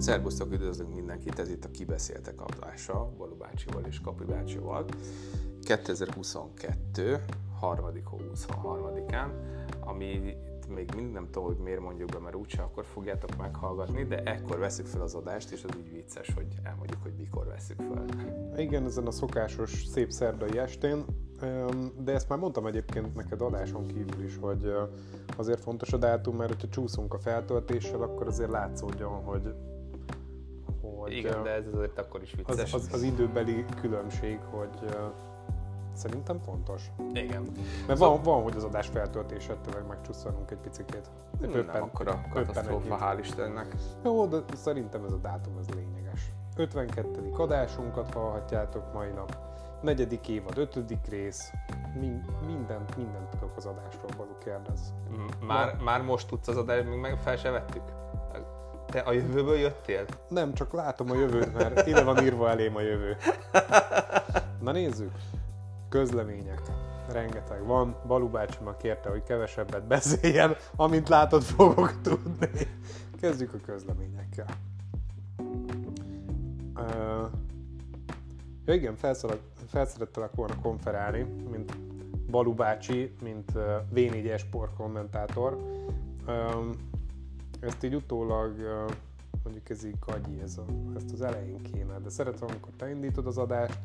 Hát szerbusztok, üdvözlünk mindenkit, ez itt a Kibeszéltek adása, Balú bácsival és Kapi bácsival. 2022. harmadik hó 23-án, ami még mind nem tudom, hogy miért mondjuk be, mert úgyse akkor fogjátok meghallgatni, de ekkor veszük fel az adást, és az így vicces, hogy elmondjuk, hogy mikor veszük fel. Igen, ezen a szokásos szép szerdai estén, de ezt már mondtam egyébként neked adáson kívül is, hogy azért fontos a dátum, mert hogyha csúszunk a feltöltéssel, akkor azért látszódjon, hogy hogy Igen, de ez azért akkor is vicces. Az, az, az időbeli különbség, hogy Szerintem fontos. Igen. Mert szóval... van, van, hogy az adás feltöltése tényleg megcsusszanunk egy picit. Egy nem öppen, akkor a katasztrófa, hál' Istennek. Jó, de szerintem ez a dátum ez lényeges. 52. adásunkat hallhatjátok mai nap. Negyedik évad, ötödik rész. Min, mindent, mindent tudok az adásról, való kérdez. Mm, már, már most tudsz az adást, még meg fel se vettük? Te a jövőből jöttél? Nem, csak látom a jövőt, mert ide van írva elém a jövő. Na nézzük közlemények. Rengeteg van. Balú bácsimak kérte, hogy kevesebbet beszéljen, amint látod fogok tudni. Kezdjük a közleményekkel. Ja igen, felszerettelek volna konferálni, mint Balú bácsi, mint uh, V4 Esport kommentátor. Ezt így utólag mondjuk ez így gagyi, ez a, ezt az elején kéne, de szeretem, amikor te indítod az adást,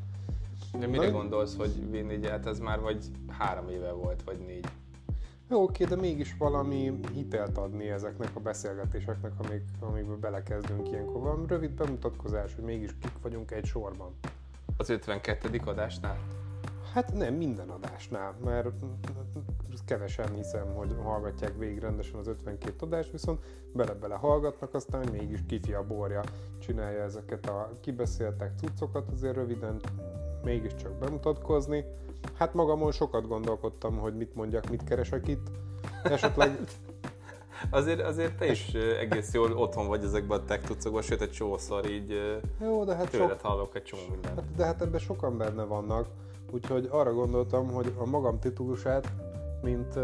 de mire Na, gondolsz, hogy V4 hát ez már vagy három éve volt, vagy négy? Jó, oké, de mégis valami hitelt adni ezeknek a beszélgetéseknek, amik, amikbe belekezdünk ilyenkor. Van rövid bemutatkozás, hogy mégis kik vagyunk egy sorban. Az 52. adásnál? Hát nem, minden adásnál, mert kevesen hiszem, hogy hallgatják végig rendesen az 52 adást, viszont bele-bele hallgatnak, aztán mégis kifi a borja csinálja ezeket a kibeszéltek cuccokat, azért röviden mégiscsak bemutatkozni. Hát magamon sokat gondolkodtam, hogy mit mondjak, mit keresek itt. Esetleg... azért, azért te is egész jól otthon vagy ezekben a tech tucokban, sőt egy csószor így Jó, de hát sok... hallok egy csomó mindent. Hát, de hát ebben sokan benne vannak, úgyhogy arra gondoltam, hogy a magam titulusát, mint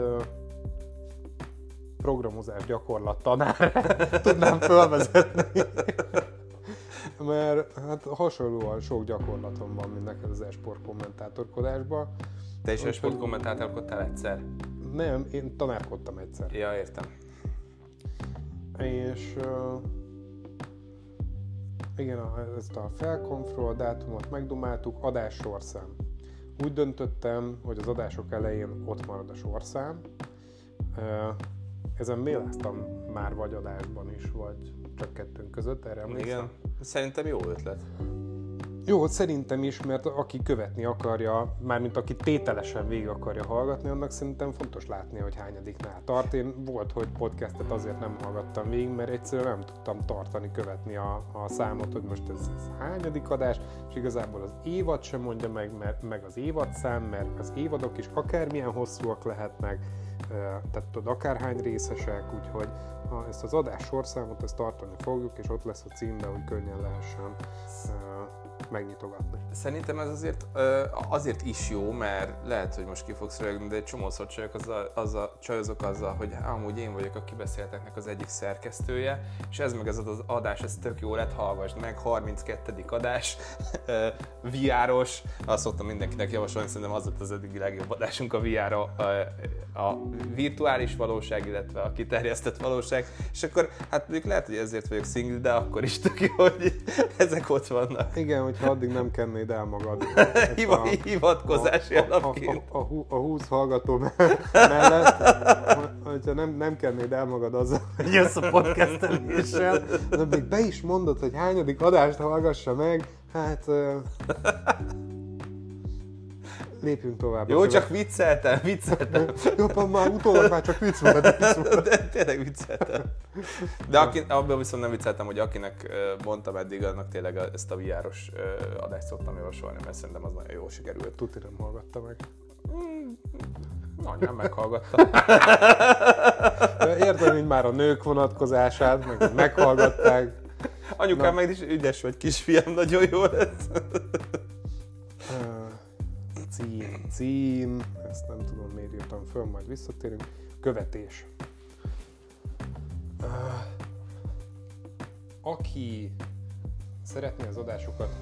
programozás gyakorlattanár tudnám felvezetni mert hát hasonlóan sok gyakorlatom van, mint neked az esport kommentátorkodásban. Te is esport kommentátorkodtál egyszer? Nem, én tanárkodtam egyszer. Ja, értem. És uh, igen, ezt a felkonfról dátumot megdomáltuk, adás sorszám. Úgy döntöttem, hogy az adások elején ott marad a sorszám. Ezen méláztam már vagy adásban is, vagy csak kettőnk között, erre emlékszem. Igen, szerintem jó ötlet. Jó, szerintem is, mert aki követni akarja, mármint aki tételesen végig akarja hallgatni, annak szerintem fontos látni, hogy hányadiknál tart. Én volt, hogy podcastet azért nem hallgattam végig, mert egyszerűen nem tudtam tartani, követni a, a számot, hogy most ez, ez hányadik adás, és igazából az évad sem mondja meg, mert, meg az évadszám, mert az évadok is akármilyen hosszúak lehetnek, tehát tudod, akárhány részesek, úgyhogy ha ezt az adás sorszámot, ezt tartani fogjuk, és ott lesz a címben, hogy könnyen lehessen megnyitogatni. Szerintem ez azért, azért is jó, mert lehet, hogy most ki fogsz rögni, de egy csomószor csajok azzal, azzal, csajozok azzal, hogy amúgy én vagyok a kibeszélteknek az egyik szerkesztője, és ez meg ez az adás, ez tök jó lett, hallgass meg, 32. adás, VR-os, azt szoktam mindenkinek javasolni, szerintem az volt az eddigi legjobb adásunk a VR, a, a virtuális valóság, illetve a kiterjesztett valóság, és akkor hát mondjuk lehet, hogy ezért vagyok single, de akkor is tök jó, hogy ezek ott vannak. Igen, hogyha addig nem kennéd el magad. Hiva, a, hivatkozási a, alapként. A, a, a, a 20 hallgató mellett, hogyha nem, nem kennéd el magad azzal, hogy jössz a podcasteléssel, de még be is mondod, hogy hányadik adást hallgassa meg, hát... Lépjünk tovább. Jó, csak vicceltem, vicceltem. Jó, már utólag már csak vicc volt, de vicc volt. De tényleg vicceltem. De aki, abban viszont nem vicceltem, hogy akinek mondtam eddig, annak tényleg ezt a VR-os adást szoktam javasolni, mert szerintem az nagyon jól sikerült. Tuti nem hallgatta meg. Mm, anyám meghallgatta. Értem, hogy már a nők vonatkozását, meg meghallgatták. Anyukám meg is ügyes vagy, kisfiam, nagyon jó lett cím, cím, ezt nem tudom miért írtam föl, majd visszatérünk. Követés. aki szeretné az adásokat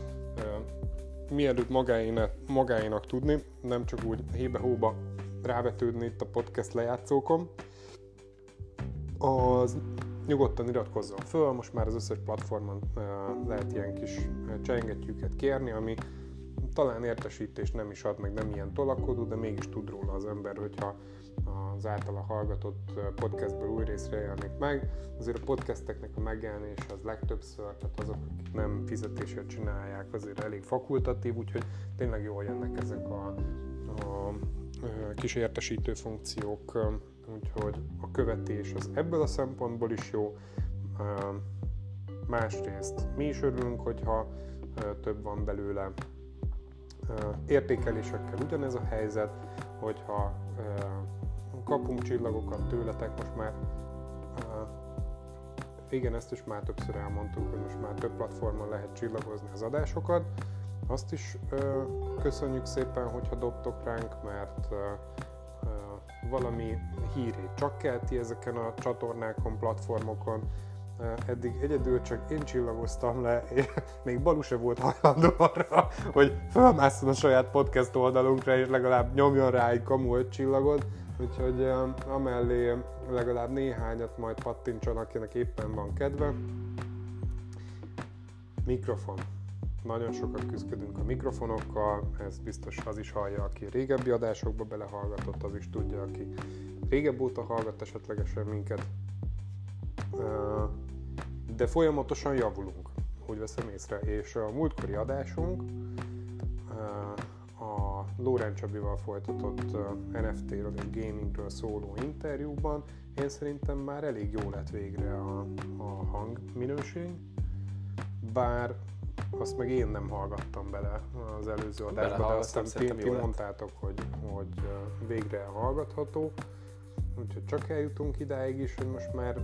mielőtt magáénak, magáénak tudni, nem csak úgy hébe-hóba rávetődni itt a podcast lejátszókon, az nyugodtan iratkozzon föl, most már az összes platformon lehet ilyen kis csengettyűket kérni, ami talán értesítést nem is ad, meg nem ilyen tolakodó, de mégis tud róla az ember, hogyha az általa hallgatott podcastből új részre jelenik meg. Azért a podcasteknek a megjelenés az legtöbbször, tehát azok, akik nem fizetésért csinálják, azért elég fakultatív, úgyhogy tényleg jól jönnek ezek a, a kis értesítő funkciók, úgyhogy a követés az ebből a szempontból is jó. Másrészt mi is örülünk, hogyha több van belőle. Értékelésekkel ugyanez a helyzet, hogyha kapunk csillagokat tőletek, most már igen, ezt is már többször elmondtuk, hogy most már több platformon lehet csillagozni az adásokat. Azt is köszönjük szépen, hogyha dobtok ránk, mert valami hírét csak kelti ezeken a csatornákon, platformokon. Eddig egyedül csak én csillagoztam le, és még Balu se volt hajlandó arra, hogy felmásszon a saját podcast oldalunkra, és legalább nyomjon rá egy kamu öt csillagot. Úgyhogy amellé legalább néhányat majd pattintson, akinek éppen van kedve. Mikrofon. Nagyon sokat küzdködünk a mikrofonokkal, ez biztos az is hallja, aki régebbi adásokba belehallgatott, az is tudja, aki régebb óta hallgat esetlegesen minket. De folyamatosan javulunk, úgy veszem észre, és a múltkori adásunk a Lórán Csabival folytatott NFT-ről és gamingről szóló interjúban én szerintem már elég jó lett végre a, a hangminőség, bár azt meg én nem hallgattam bele az előző adásba, de aztán ti, ti mondtátok, hogy, hogy végre hallgatható. Úgyhogy csak eljutunk idáig is, hogy most már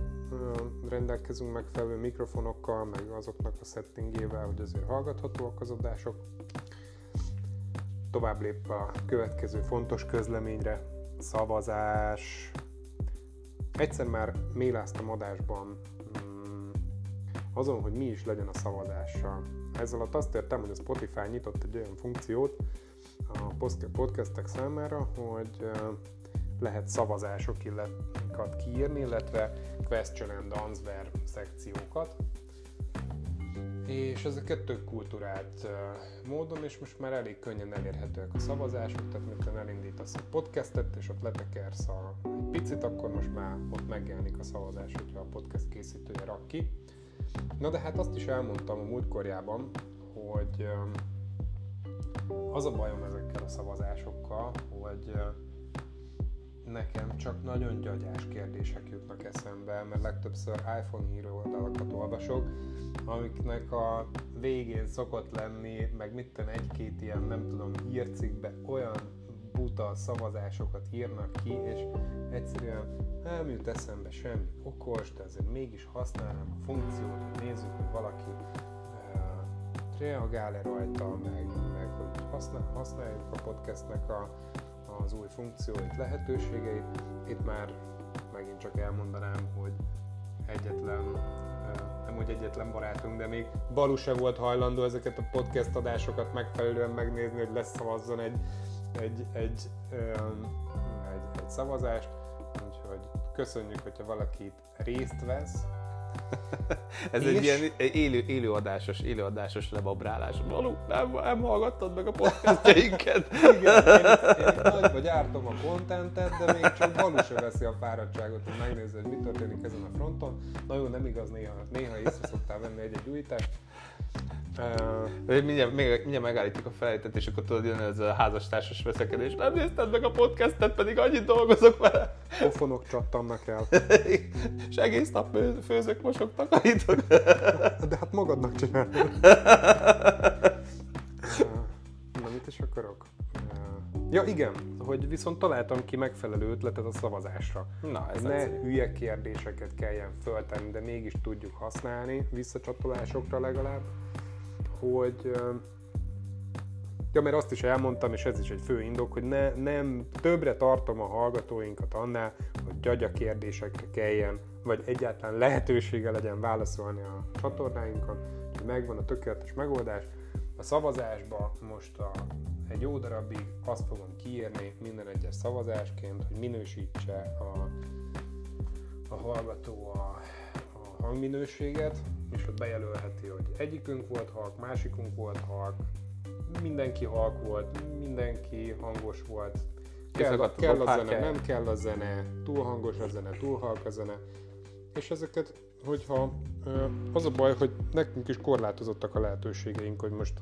rendelkezünk megfelelő mikrofonokkal, meg azoknak a settingével, hogy azért hallgathatóak az adások. Tovább lép a következő fontos közleményre, szavazás. Egyszer már méláztam adásban mm, azon, hogy mi is legyen a szavazással. Ezzel alatt azt értem, hogy a Spotify nyitott egy olyan funkciót a podcastek számára, hogy lehet szavazásokat kiírni, illetve question and answer szekciókat. És ezeket tök kultúrált módon, és most már elég könnyen elérhetőek a szavazások, tehát miután elindítasz a podcastet, és ott letekersz a, egy picit, akkor most már ott megjelenik a szavazás, hogyha a podcast készítője rak ki. Na de hát azt is elmondtam a múltkorjában, hogy az a bajom ezekkel a szavazásokkal, hogy nekem csak nagyon gyagyás kérdések jutnak eszembe, mert legtöbbször iPhone híró oldalakat olvasok, amiknek a végén szokott lenni, meg mit tudom, egy-két ilyen, nem tudom, hírcikkbe olyan buta szavazásokat írnak ki, és egyszerűen nem jut eszembe semmi okos, de azért mégis használnám a funkciót, hogy nézzük, hogy valaki uh, reagál-e rajta, meg, meg hogy használ, használjuk a podcastnek a, az új funkcióit, lehetőségeit. Itt már megint csak elmondanám, hogy egyetlen, nem hogy egyetlen barátunk, de még Balu se volt hajlandó ezeket a podcast adásokat megfelelően megnézni, hogy leszavazzon egy, egy, egy, egy, egy szavazást. Úgyhogy köszönjük, hogyha valaki részt vesz, Ez és... egy ilyen élő, élőadásos, élőadásos lebabrálás. Való, nem, nem hallgattad meg a podcastjainket. Igen, én, én nagy vagy ártom a kontentet, de még csak Balú se veszi a fáradtságot, hogy megnézze, hogy mi történik ezen a fronton. Na jó, nem igaz, néha, néha észre szoktál venni egy-egy újítást. Uh, mindjárt, még, mindjárt megállítjuk a felejtet, és akkor tudod jönni ez a házastársas veszekedés. Nem nézted meg a podcastet, pedig annyit dolgozok vele. Pofonok csattannak el. és egész nap főzök, mosok, takarítok. De hát magadnak csinálod. Na mit is akarok? Ja igen, hogy viszont találtam ki megfelelő ötletet a szavazásra. Na, ez ne egyszerű. hülye kérdéseket kelljen föltenni, de mégis tudjuk használni, visszacsatolásokra legalább hogy Ja, mert azt is elmondtam, és ez is egy fő indok, hogy ne, nem többre tartom a hallgatóinkat annál, hogy gyagya kérdésekre kelljen, vagy egyáltalán lehetősége legyen válaszolni a csatornáinkon, hogy megvan a tökéletes megoldás. A szavazásba most a, egy jó darabig azt fogom kiírni minden egyes szavazásként, hogy minősítse a, a hallgató a, a hangminőséget, és ott bejelölheti, hogy egyikünk volt halk, másikunk volt halk, mindenki halk volt, mindenki hangos volt, kell, kell a zene, nem kell a zene, túl hangos a zene, túl halk a zene. És ezeket, hogyha az a baj, hogy nekünk is korlátozottak a lehetőségeink, hogy most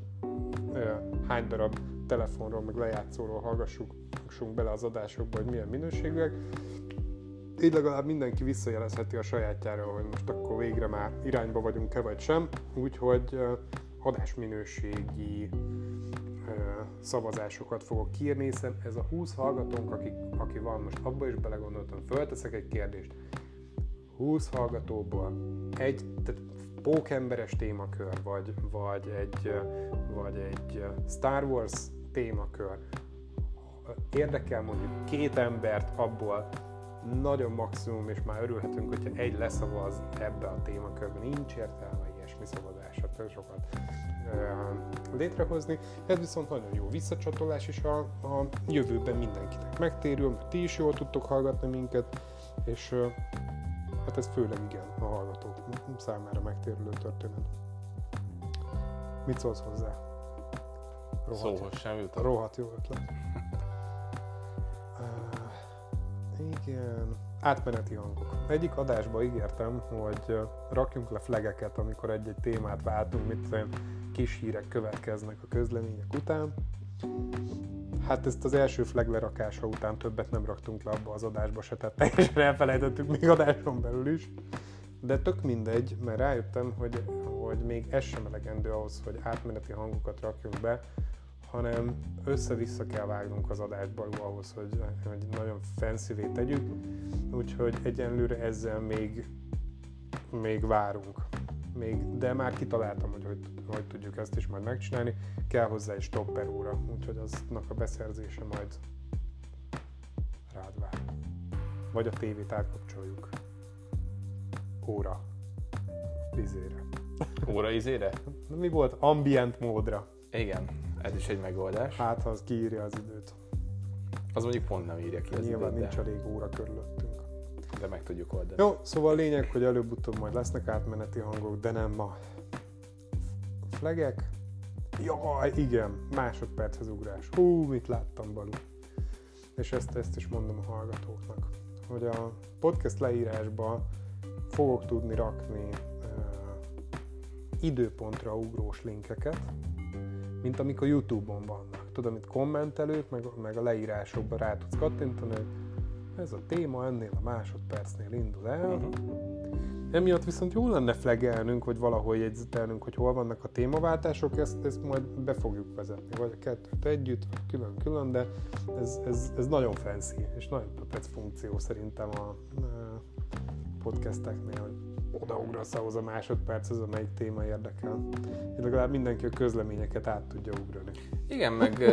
hány darab telefonról, meg lejátszóról hallgassuk bele az adásokba, hogy milyen minőségűek. Így legalább mindenki visszajelezheti a sajátjára, hogy most akkor végre már irányba vagyunk-e vagy sem. Úgyhogy adásminőségi szavazásokat fogok kiírni, hiszen ez a 20 hallgatónk, aki, aki van most, abba is belegondoltam, fölteszek egy kérdést. 20 hallgatóból egy, tehát pókemberes témakör, vagy, vagy, egy, vagy egy Star Wars témakör, érdekel mondjuk két embert abból, nagyon maximum, és már örülhetünk, hogyha egy leszavaz ebbe a témakörbe. Nincs értelme ilyesmi szavazásra, tök sokat létrehozni. Ez viszont nagyon jó visszacsatolás, és a, a jövőben mindenkinek megtérül, mert ti is jól tudtok hallgatni minket, és hát ez főleg igen a hallgatók számára megtérülő történet. Mit szólsz hozzá? Rohadt, Szóval sem jutott. Rohadt jó ötlet. uh, igen átmeneti hangok. Egyik adásba ígértem, hogy rakjunk le flegeket, amikor egy-egy témát váltunk, mit tudom, kis hírek következnek a közlemények után. Hát ezt az első flag lerakása után többet nem raktunk le abba az adásba se, tehát teljesen elfelejtettük még adáson belül is. De tök mindegy, mert rájöttem, hogy, hogy még ez sem elegendő ahhoz, hogy átmeneti hangokat rakjunk be, hanem össze-vissza kell vágnunk az adásba ahhoz, hogy, hogy nagyon fancy tegyük, úgyhogy egyenlőre ezzel még, még várunk. Még, de már kitaláltam, hogy, hogy hogy tudjuk ezt is majd megcsinálni. Kell hozzá egy stopper óra, úgyhogy aznak a beszerzése majd rád vár. Vagy a tévét átkapcsoljuk. Óra. Izére. Óra izére? Mi volt? Ambient módra. Igen. Ez is egy megoldás. Hát, ha az kiírja az időt. Az mondjuk pont nem írja ki az Nyilván időt, nincs de... elég óra körülöttünk. De meg tudjuk oldani. Jó, szóval a lényeg, hogy előbb-utóbb majd lesznek átmeneti hangok, de nem ma. Flegek? Jaj, igen, másodperchez ugrás. Hú, mit láttam balul. És ezt, ezt is mondom a hallgatóknak, hogy a podcast leírásba fogok tudni rakni időpontra ugrós linkeket, mint amik a Youtube-on vannak. Tudod, amit kommentelők, meg, meg a leírásokban rá tudsz kattintani, hogy ez a téma ennél a másodpercnél indul el. Uh-huh. Emiatt viszont jó lenne flegelnünk, vagy valahol jegyzetelnünk, hogy hol vannak a témaváltások, ezt, ezt majd be fogjuk vezetni, vagy a kettőt együtt, vagy külön-külön, de ez, ez, ez nagyon fancy, és nagyon pepec funkció szerintem a, a podcasteknél, hogy odaugrasz ahhoz a másodperchez, amelyik téma érdekel. Így legalább mindenki a közleményeket át tudja ugrani. Igen, meg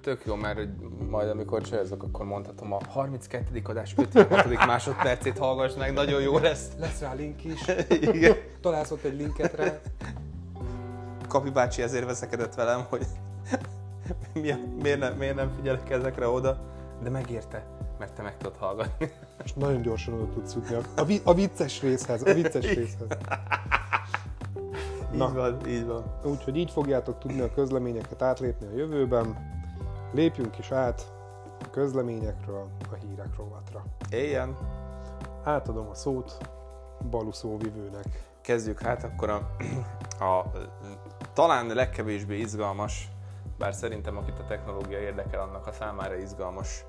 tök jó, mert majd amikor csajozok, akkor mondhatom a 32. adás 56. másodpercét hallgass meg, nagyon jó lesz. Lesz rá link is. Igen. Találsz ott egy linket rá. Kapi bácsi ezért veszekedett velem, hogy miért nem, miért nem figyelek ezekre oda, de megérte mert te meg tudod hallgatni. És nagyon gyorsan oda tudsz jutni a, vi- a vicces részhez, a vicces részhez. Na, így van, így van. Úgyhogy így fogjátok tudni a közleményeket átlépni a jövőben. Lépjünk is át a közleményekről a hírek rovatra. Éljen! Átadom a szót Balu szóvivőnek. Kezdjük hát akkor a, a talán legkevésbé izgalmas, bár szerintem akit a technológia érdekel, annak a számára izgalmas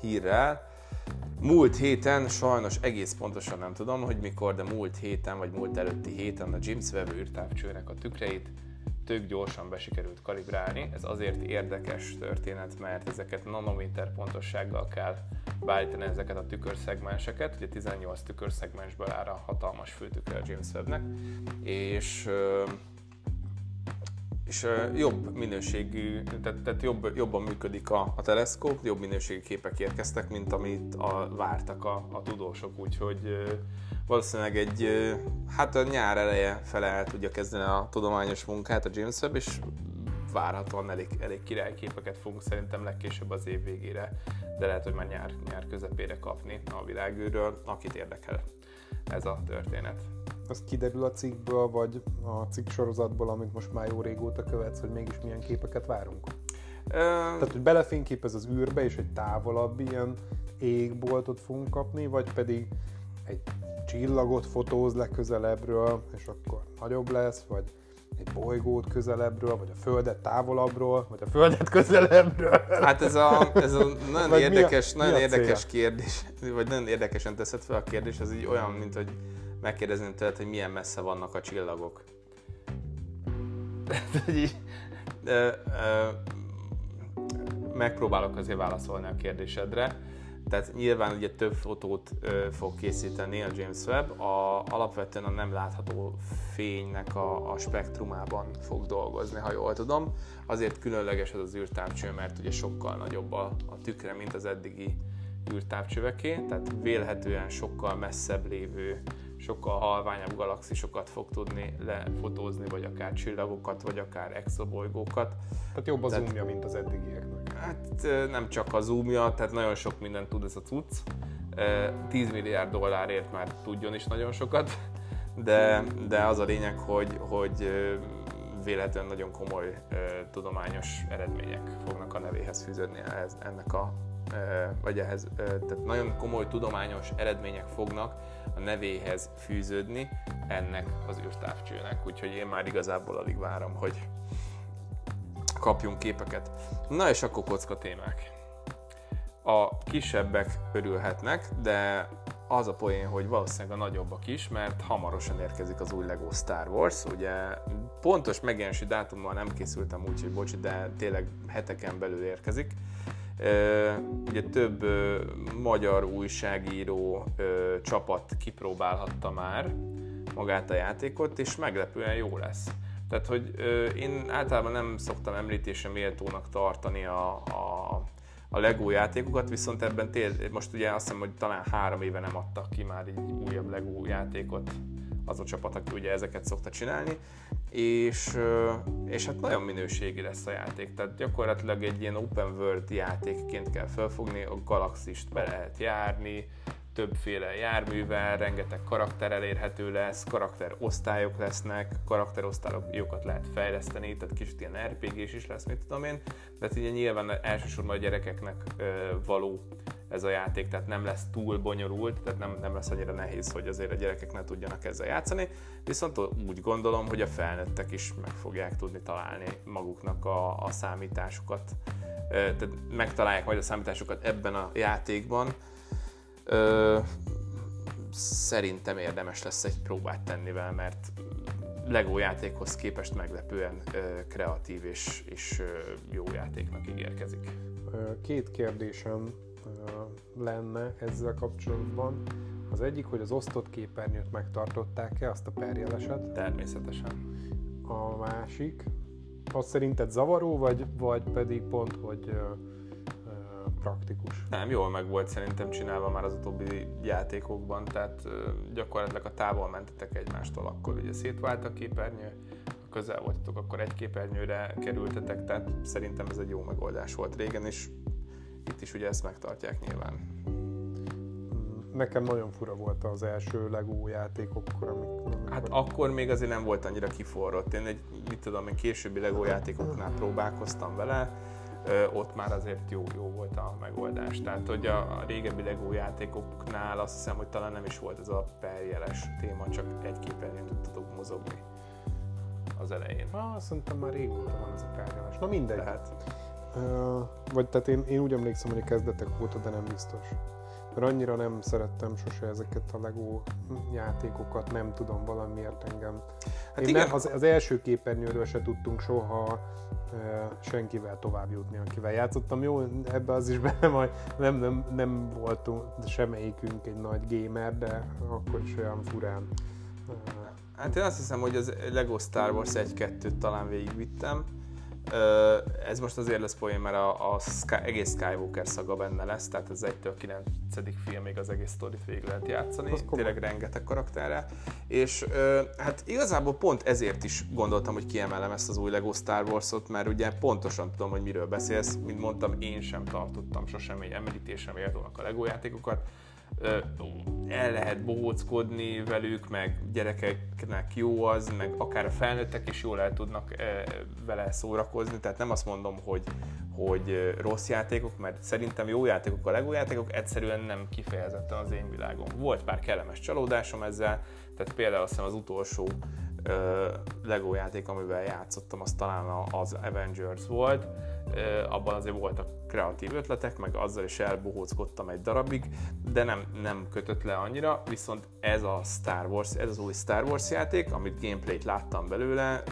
hírrel. Múlt héten, sajnos egész pontosan nem tudom, hogy mikor, de múlt héten vagy múlt előtti héten a James Webb űrtávcsőnek a tükreit tök gyorsan besikerült kalibrálni. Ez azért érdekes történet, mert ezeket nanométer pontossággal kell beállítani ezeket a tükörszegmenseket. Ugye 18 tükörszegmensből áll a hatalmas főtükre a James Webbnek, és és jobb minőségű, tehát, tehát jobb, jobban működik a, a teleszkóp, jobb minőségű képek érkeztek, mint amit a, vártak a, a tudósok, úgyhogy valószínűleg egy, hát a nyár eleje fele el tudja kezdeni a tudományos munkát a James Webb, és várhatóan elég, elég királyképeket fogunk szerintem legkésőbb az év végére, de lehet, hogy már nyár, nyár közepére kapni a világűről, akit érdekel ez a történet. Az kiderül a cikkből, vagy a cikk sorozatból, amit most már jó régóta követsz, hogy mégis milyen képeket várunk? Ö... Tehát, hogy belefényképez az űrbe, és egy távolabb ilyen égboltot fogunk kapni, vagy pedig egy csillagot fotóz le közelebbről, és akkor nagyobb lesz, vagy egy bolygót közelebbről, vagy a Földet távolabbról, vagy a Földet közelebbről. Hát ez a, ez a nagyon vagy érdekes, a, nagyon érdekes kérdés, vagy nagyon érdekesen teszed fel a kérdés, ez így olyan, mint hogy megkérdezném tőled, hogy milyen messze vannak a csillagok. megpróbálok azért válaszolni a kérdésedre. Tehát nyilván ugye több fotót ö, fog készíteni a James Webb, a, alapvetően a nem látható fénynek a, a spektrumában fog dolgozni, ha jól tudom. Azért különleges ez az űrtávcső, mert ugye sokkal nagyobb a, a tükre, mint az eddigi űrtávcsöveké, tehát vélhetően sokkal messzebb lévő sokkal halványabb galaxisokat fog tudni lefotózni, vagy akár csillagokat, vagy akár exobolygókat. Tehát jobb a zoomja, mint az eddigieknek. Hát nem csak a zoomja, tehát nagyon sok mindent tud ez a cucc. 10 milliárd dollárért már tudjon is nagyon sokat, de, de az a lényeg, hogy, hogy véletlenül nagyon komoly tudományos eredmények fognak a nevéhez fűződni ennek a vagy ehhez, tehát nagyon komoly tudományos eredmények fognak a nevéhez fűződni ennek az űrtávcsőnek, úgyhogy én már igazából alig várom, hogy kapjunk képeket. Na és akkor kocka témák. A kisebbek örülhetnek, de az a poén, hogy valószínűleg a nagyobbak is, mert hamarosan érkezik az új LEGO Star Wars. Ugye pontos megjelenési dátummal nem készültem úgy, hogy bocs, de tényleg heteken belül érkezik. Ugye több magyar újságíró csapat kipróbálhatta már magát a játékot, és meglepően jó lesz. Tehát, hogy én általában nem szoktam említésre méltónak tartani a, a, a LEGO játékokat, viszont ebben tél, most ugye azt hiszem, hogy talán három éve nem adtak ki már egy újabb LEGO játékot az a csapat, aki ugye ezeket szokta csinálni, és, és hát nagyon minőségi lesz a játék, tehát gyakorlatilag egy ilyen open world játékként kell felfogni, a galaxist be lehet járni, többféle járművel, rengeteg karakter elérhető lesz, karakterosztályok lesznek, karakterosztályokat lehet fejleszteni, tehát kicsit ilyen rpg is lesz, mit tudom én, de hát ugye nyilván elsősorban a gyerekeknek való ez a játék, tehát nem lesz túl bonyolult, tehát nem, nem lesz annyira nehéz, hogy azért a gyerekek ne tudjanak ezzel játszani, viszont úgy gondolom, hogy a felnőttek is meg fogják tudni találni maguknak a, a számításukat, tehát megtalálják majd a számításukat ebben a játékban, Ö, szerintem érdemes lesz egy próbát tenni vele, mert Lego játékhoz képest meglepően ö, kreatív és, és ö, jó játéknak ígérkezik. Két kérdésem lenne ezzel kapcsolatban. Az egyik, hogy az osztott képernyőt megtartották-e, azt a perjeleset? Természetesen. A másik, az szerinted zavaró, vagy, vagy pedig pont, hogy praktikus. Nem, jól meg volt szerintem csinálva már az utóbbi játékokban, tehát gyakorlatilag a távol mentetek egymástól, akkor ugye szétvált a képernyő, ha közel voltatok, akkor egy képernyőre kerültetek, tehát szerintem ez egy jó megoldás volt régen, és itt is ugye ezt megtartják nyilván. Nekem nagyon fura volt az első LEGO játékokkor, amikor... Hát akkor még azért nem volt annyira kiforrott. Én egy, mit tudom, én későbbi LEGO játékoknál próbálkoztam vele, ott már azért jó, jó volt a megoldás. Tehát, hogy a, a régebbi LEGO játékoknál azt hiszem, hogy talán nem is volt ez a perjeles téma, csak egy képernyőn tudtatok mozogni az elején. Ah, szerintem már régóta van ez a perjeles. Na mindegy. Tehát. Uh, vagy tehát én, én úgy emlékszem, hogy a kezdetek óta, de nem biztos. Mert annyira nem szerettem sose ezeket a LEGO játékokat, nem tudom valamiért engem. Hát én igen. Nem, az, az első képernyőről se tudtunk soha senkivel tovább jutni, akivel játszottam. Jó, ebbe az is benne majd nem, nem, nem voltunk semmelyikünk egy nagy gamer, de akkor is olyan furán Hát én azt hiszem, hogy az Lego Star Wars 1-2-t talán végigvittem. Ez most azért lesz poén, mert a, a Sky, egész Skywalker szaga benne lesz, tehát az 1-től 9. filmig az egész sztorit végig lehet játszani, tényleg rengeteg karakterre. És hát igazából pont ezért is gondoltam, hogy kiemelem ezt az új Lego Star Wars-ot, mert ugye pontosan tudom, hogy miről beszélsz, mint mondtam, én sem tartottam sosem egy említésre méltónak a Lego játékokat, el lehet bohóckodni velük, meg gyerekeknek jó az, meg akár a felnőttek is jól el tudnak vele szórakozni, tehát nem azt mondom, hogy, hogy rossz játékok, mert szerintem jó játékok a LEGO játékok, egyszerűen nem kifejezetten az én világom. Volt pár kellemes csalódásom ezzel, tehát például azt hiszem az utolsó LEGO játék, amivel játszottam, az talán az Avengers volt, abban azért voltak kreatív ötletek, meg azzal is elbohóckodtam egy darabig, de nem, nem kötött le annyira, viszont ez a Star Wars, ez az új Star Wars játék, amit gameplayt láttam belőle,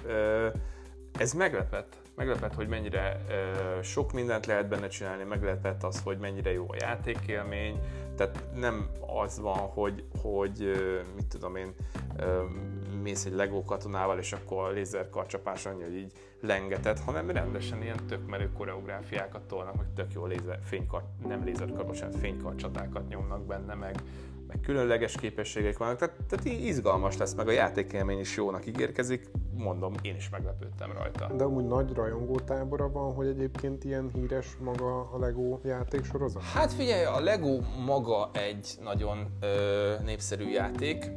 ez meglepett. Meglepett, hogy mennyire sok mindent lehet benne csinálni, meglepett az, hogy mennyire jó a játékélmény, tehát nem az van, hogy, hogy mit tudom én, mész egy Lego katonával, és akkor a lézerkarcsapás annyi, hogy így lengetett, hanem rendesen ilyen tök merő koreográfiákat tolnak, meg tök jó lézer, fénykar, nem lézerkar, bocsánat, fénykarcsatákat nyomnak benne, meg, meg különleges képességek vannak, tehát, tehát izgalmas lesz, meg a játékélmény is jónak ígérkezik, mondom, én is meglepődtem rajta. De amúgy nagy rajongótábora van, hogy egyébként ilyen híres maga a Lego játéksorozat? Hát figyelj, a Lego maga egy nagyon ö, népszerű játék,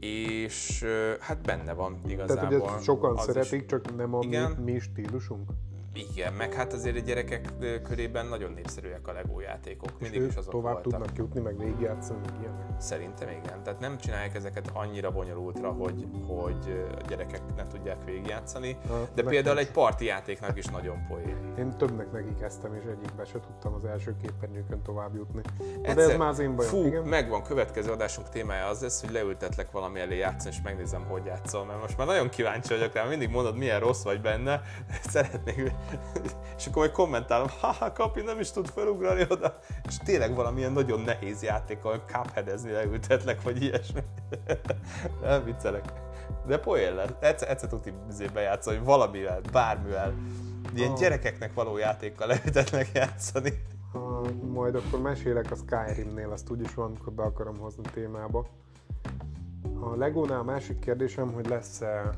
és hát benne van igazából. Tehát, hogy sokan szeretik, is. csak nem a igen. mi, mi stílusunk? Igen, meg hát azért a gyerekek körében nagyon népszerűek a LEGO játékok. És Mindig is azok tovább voltak. tudnak jutni, meg végigjátszani, meg ilyenek? Szerintem igen. Tehát nem csinálják ezeket annyira bonyolultra, hogy, hogy a gyerekek ne tudják végigjátszani. Ha, de például egy parti játéknak is nagyon poén. Én többnek neki kezdtem, és egyikbe se tudtam az első képernyőkön tovább jutni. Egyszer, de ez már az én bajom. Fú, igen? megvan, következő adásunk témája az lesz, hogy leültetlek valami elé játszani, és megnézem, hogy játszol. Mert most már nagyon kíváncsi vagyok rá, mindig mondod, milyen rossz vagy benne. Szeretnék és akkor majd kommentálom, haha, Kapi nem is tud felugrani oda, és tényleg valamilyen nagyon nehéz játékkal cupheadezni leültetlek, vagy ilyesmi. nem viccelek. De poén lesz. Egyszer, egyszer tudni bejátszani, valamivel, bármivel. Ilyen oh. gyerekeknek való játékkal leültetnek játszani. Ha, majd akkor mesélek a Skyrimnél, azt úgyis van, amikor be akarom hozni témába. A Legónál a másik kérdésem, hogy lesz-e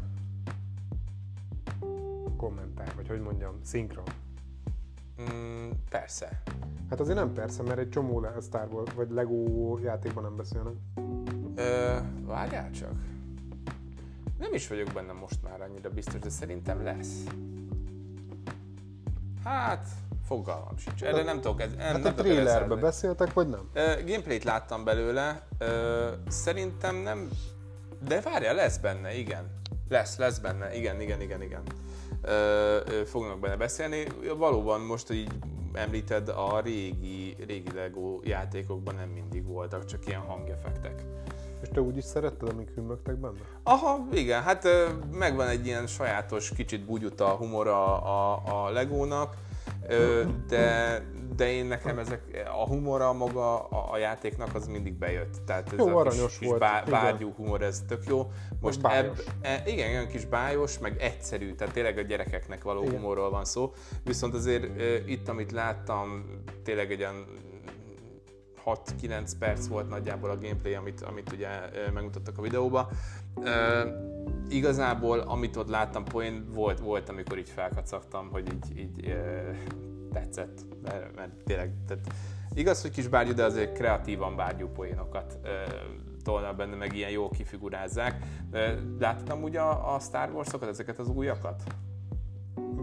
kommentár, vagy hogy mondjam, szinkron? Mm, persze. Hát azért nem persze, mert egy csomó Star Wars, vagy Lego játékban nem beszélnek. Ö, várjál csak. Nem is vagyok benne most már annyira biztos, de szerintem lesz. Hát, fogalmam sincs. Erre nem tudok. Ez, hát nem a trailerbe beszéltek, vagy nem? Uh, gameplayt láttam belőle. Uh, szerintem nem... De várjál, lesz benne, igen. Lesz, lesz benne, igen, igen, igen, igen fognak benne beszélni. Valóban most, így említed, a régi, régi Lego játékokban nem mindig voltak, csak ilyen hangeffektek. És te úgy is szeretted, amik hümmögtek benne? Aha, igen, hát megvan egy ilyen sajátos, kicsit bugyuta humora a, a Legónak, de, de én nekem ezek, a humora maga a, a játéknak az mindig bejött. Tehát ez jó, a kis, kis volt. Bá, bágyú humor, ez tök jó. Most ebb, e, igen, olyan kis bájos, meg egyszerű, tehát tényleg a gyerekeknek való igen. humorról van szó. Viszont azért e, itt, amit láttam, tényleg egy olyan 6-9 perc volt nagyjából a gameplay, amit, amit ugye megmutattak a videóba. E, igazából, amit ott láttam, poén volt, volt, amikor így felkacagtam, hogy így, így e, tetszett, mert, mert tényleg, tehát igaz, hogy kis bárgyú, de azért kreatívan bárgyú poénokat e, tolna benne, meg ilyen jól kifigurázzák. Láttad ugye a, a Star Wars-okat, ezeket az újakat?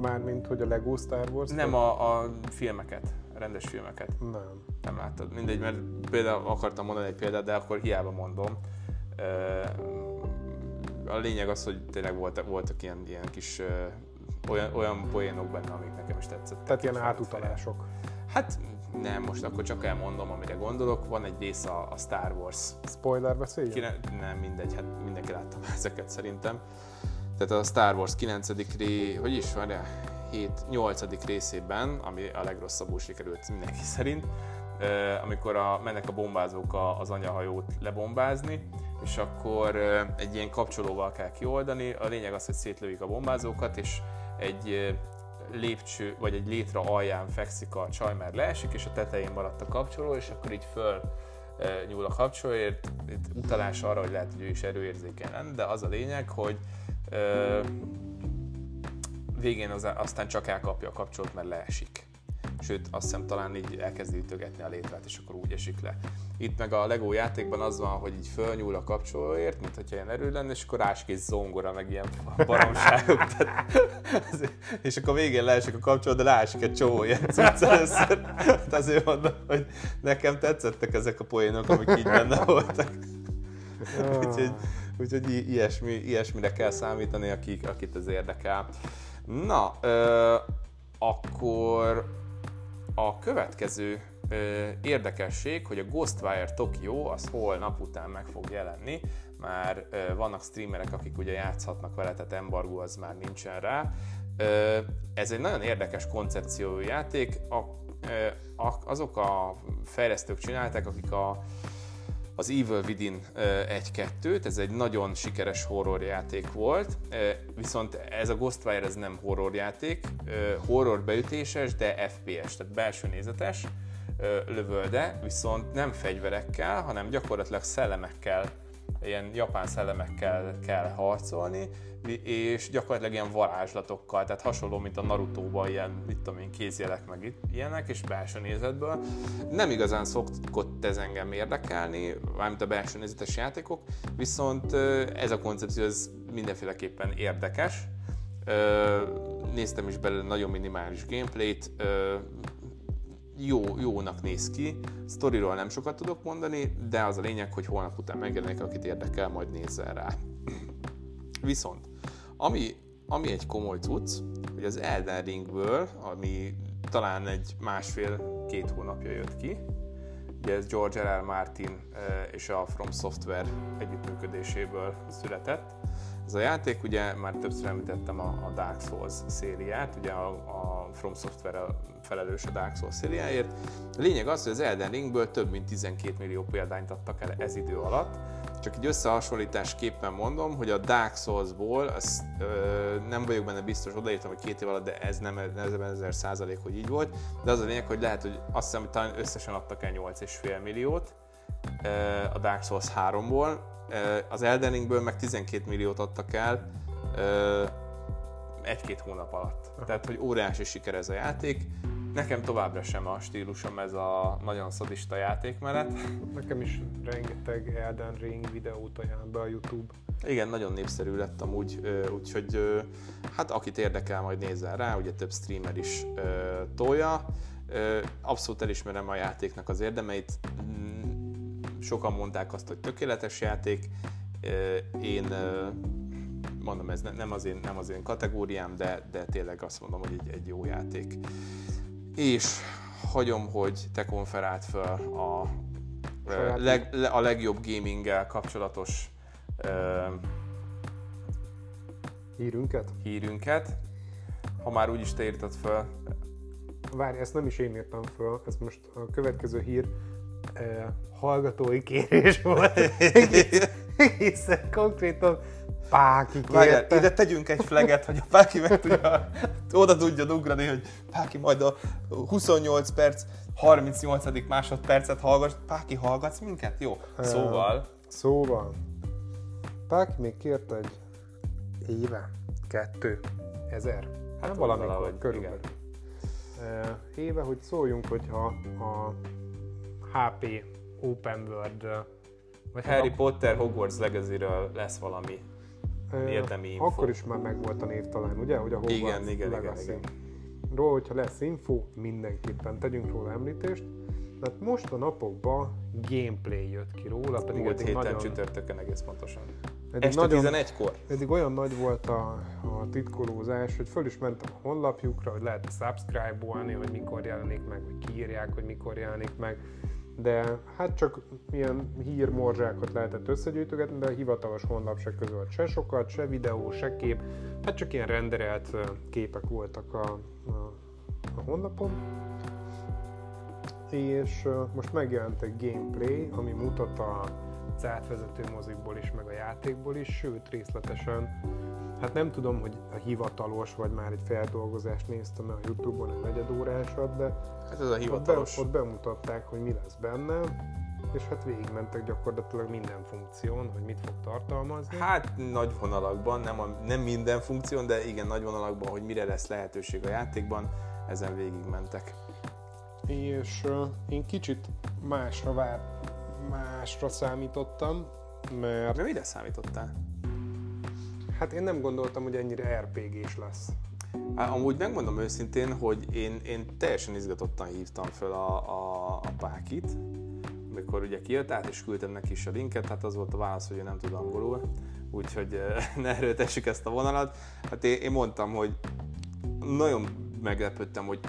Mármint, hogy a Lego Star Wars? Nem, a, a filmeket, a rendes filmeket. Nem. Nem láttad. Mindegy, mert például akartam mondani egy példát, de akkor hiába mondom. A lényeg az, hogy tényleg voltak, voltak ilyen, ilyen kis olyan, olyan poénok benne, amik nekem is tetszettek. Tehát ilyen átutalások. Hát nem, most akkor csak elmondom, amire gondolok. Van egy rész a, a Star Wars. Spoiler beszélj? Kine, nem, mindegy, hát mindenki látta ezeket szerintem. Tehát a Star Wars 9. ré, hogy is van, 7, 8. részében, ami a legrosszabbul sikerült mindenki szerint, amikor a, mennek a bombázók az anyahajót lebombázni, és akkor egy ilyen kapcsolóval kell kioldani. A lényeg az, hogy szétlövik a bombázókat, és egy lépcső, vagy egy létre alján fekszik a csaj, mert leesik, és a tetején maradt a kapcsoló, és akkor így föl nyúl a kapcsolóért, itt utalás arra, hogy lehet, hogy ő is erőérzékeny lenne, de az a lényeg, hogy végén az, aztán csak elkapja a kapcsolót, mert leesik sőt azt hiszem talán így elkezdi ütögetni a létrát, és akkor úgy esik le. Itt meg a Lego játékban az van, hogy így fölnyúl a kapcsolóért, mint hogyha ilyen erő lenne, és akkor áskész zongora, meg ilyen baromságok. és akkor végén leesik a kapcsoló, de leesik egy csomó ilyen cucc először. Hát azért mondom, hogy nekem tetszettek ezek a poénok, amik így benne voltak. úgyhogy, úgyhogy ilyesmi, ilyesmire kell számítani, akik, akit ez érdekel. Na, ö, akkor a következő ö, érdekesség, hogy a Ghostwire Tokyo az holnap után meg fog jelenni, már ö, vannak streamerek, akik ugye játszhatnak vele, tehát embargo az már nincsen rá. Ö, ez egy nagyon érdekes koncepciójú játék, a, ö, a, azok a fejlesztők csinálták, akik a az Evil Within 1-2-t, ez egy nagyon sikeres horrorjáték volt, viszont ez a Ghostwire ez nem horrorjáték, horror beütéses, de FPS, tehát belső nézetes lövölde, viszont nem fegyverekkel, hanem gyakorlatilag szellemekkel ilyen japán szellemekkel kell harcolni, és gyakorlatilag ilyen varázslatokkal, tehát hasonló, mint a Naruto-ban ilyen, mit tudom én, kézjelek meg ilyenek, és belső nézetből. Nem igazán szokott ez engem érdekelni, mármint a belső nézetes játékok, viszont ez a koncepció ez mindenféleképpen érdekes. Néztem is belőle nagyon minimális gameplayt, jó, jónak néz ki. Storyról nem sokat tudok mondani, de az a lényeg, hogy holnap után megjelenik, akit érdekel, majd nézzen rá. Viszont, ami, ami egy komoly cucc, hogy az Elden Ringből, ami talán egy másfél-két hónapja jött ki, ugye ez George R. R. Martin eh, és a From Software együttműködéséből született. Ez a játék, ugye már többször említettem a, a Dark Souls szériát, ugye a, a From Software felelős a Dark Souls szériáért. A lényeg az, hogy az Elden Ringből több mint 12 millió példányt adtak el ez idő alatt. Csak egy összehasonlításképpen mondom, hogy a Dark Souls-ból, az, ö, nem vagyok benne biztos, odaírtam, hogy két év alatt, de ez nem, ez ezer százalék, hogy így volt, de az a lényeg, hogy lehet, hogy azt hiszem, hogy talán összesen adtak el 8,5 milliót a Dark Souls 3-ból, az Elden Ringből meg 12 milliót adtak el egy-két hónap alatt. Tehát, hogy óriási siker ez a játék. Nekem továbbra sem a stílusom ez a nagyon szadista játék mellett. Nekem is rengeteg Elden Ring videót ajánl be a YouTube. Igen, nagyon népszerű lett amúgy, úgyhogy hát akit érdekel, majd nézzen rá, ugye több streamer is tolja. Abszolút elismerem a játéknak az érdemeit, sokan mondták azt, hogy tökéletes játék, én mondom, ez nem az én, nem az én kategóriám, de, de tényleg azt mondom, hogy egy, egy jó játék. És hagyom, hogy te konferált fel a, leg, a legjobb gaminggel kapcsolatos hírünket. hírünket. Ha már úgyis te írtad fel. Várj, ezt nem is én írtam fel, ez most a következő hír uh, hallgatói kérés volt. Egészen konkrétan Páki kérte. ide tegyünk egy fleget, hogy a Páki meg tudja, oda tudja ugrani, hogy Páki majd a 28 perc, 38. másodpercet hallgass. Páki, hallgatsz minket? Jó. Szóval. Szóval. Páki még kért egy éve, kettő, ezer. Hát nem valamikor, valahogy, körülbelül. Igen. Éve, hogy szóljunk, hogyha a HP Open World vagy Harry Potter Hogwarts Legacy-ről lesz valami érdemi info. Akkor is már megvolt a név talán, ugye? Hogy a Hogwarts igen, igen, Legacy. igen, igen. Róla, hogyha lesz info, mindenképpen tegyünk róla említést. Tehát most a napokban gameplay jött ki róla, pedig Múlt héten nagyon... csütörtökön egész pontosan. Eddig este nagyon, 11-kor. Eddig olyan nagy volt a, a titkolózás, hogy föl is mentem a honlapjukra, hogy lehet subscribe-olni, hogy mikor jelenik meg, hogy kiírják, hogy mikor jelenik meg de hát csak ilyen hírmorzsákat lehetett összegyűjtögetni, de a hivatalos honlap se közölt se sokat, se videó, se kép, hát csak ilyen renderelt képek voltak a, a, a honlapon. És most megjelent egy gameplay, ami mutat a az átvezető mozikból is, meg a játékból is, sőt részletesen Hát nem tudom, hogy a hivatalos, vagy már egy feldolgozást néztem a Youtube-on, egy negyedórásat, de hát ez a hivatalos. Ott, be, ott bemutatták, hogy mi lesz benne, és hát végigmentek gyakorlatilag minden funkción, hogy mit fog tartalmazni. Hát nagy vonalakban, nem, a, nem minden funkción, de igen, nagy vonalakban, hogy mire lesz lehetőség a játékban, ezen végigmentek. És uh, én kicsit másra vár, másra számítottam, mert... De mire számítottál? Hát én nem gondoltam, hogy ennyire RPG-s lesz. Amúgy megmondom őszintén, hogy én, én teljesen izgatottan hívtam fel a, a, a Pákit, amikor ugye kijött át, és küldtem neki is a linket, hát az volt a válasz, hogy ő nem tud angolul, úgyhogy ne erőtessük ezt a vonalat. Hát én, én mondtam, hogy nagyon meglepődtem, hogy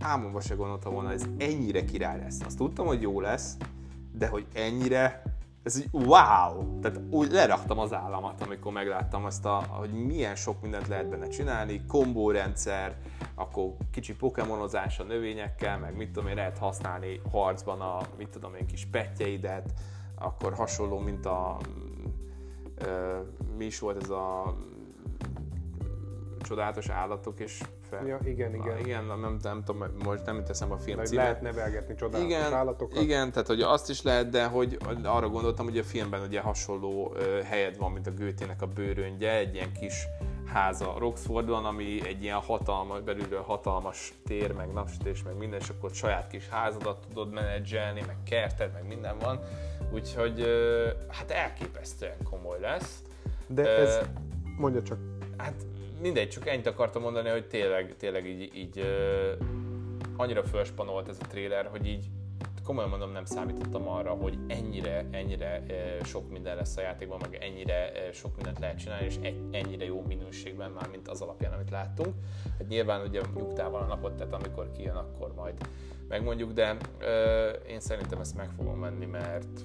álmomba se gondoltam volna, hogy ez ennyire király lesz. Azt tudtam, hogy jó lesz, de hogy ennyire ez így wow! Tehát úgy leraktam az államat, amikor megláttam azt, a, hogy milyen sok mindent lehet benne csinálni, kombórendszer, akkor kicsi pokémonozás a növényekkel, meg mit tudom én, lehet használni harcban a, mit tudom én, kis petjeidet, akkor hasonló, mint a, ö, mi is volt ez a csodálatos állatok és fel. Ja, igen, igen. Ah, igen, nem, nem, nem tudom, most nem teszem a film címet. lehet nevelgetni csodálatos igen, állatokat. Igen, tehát hogy azt is lehet, de hogy arra gondoltam, hogy a filmben ugye hasonló uh, helyed van, mint a Gőtének a bőröngye, egy ilyen kis háza Roxfordban, ami egy ilyen hatalmas, belülről hatalmas tér, meg napsütés, meg minden, és akkor saját kis házadat tudod menedzselni, meg kerted, meg minden van. Úgyhogy uh, hát elképesztően komoly lesz. De ez, mondja csak. Hát mindegy, csak ennyit akartam mondani, hogy tényleg, tényleg így, így uh, annyira felspanolt ez a trailer, hogy így komolyan mondom, nem számítottam arra, hogy ennyire, ennyire uh, sok minden lesz a játékban, meg ennyire uh, sok mindent lehet csinálni, és ennyire jó minőségben már, mint az alapján, amit láttunk. Hát nyilván ugye nyugtával a napot, tehát amikor kijön, akkor majd megmondjuk, de uh, én szerintem ezt meg fogom menni, mert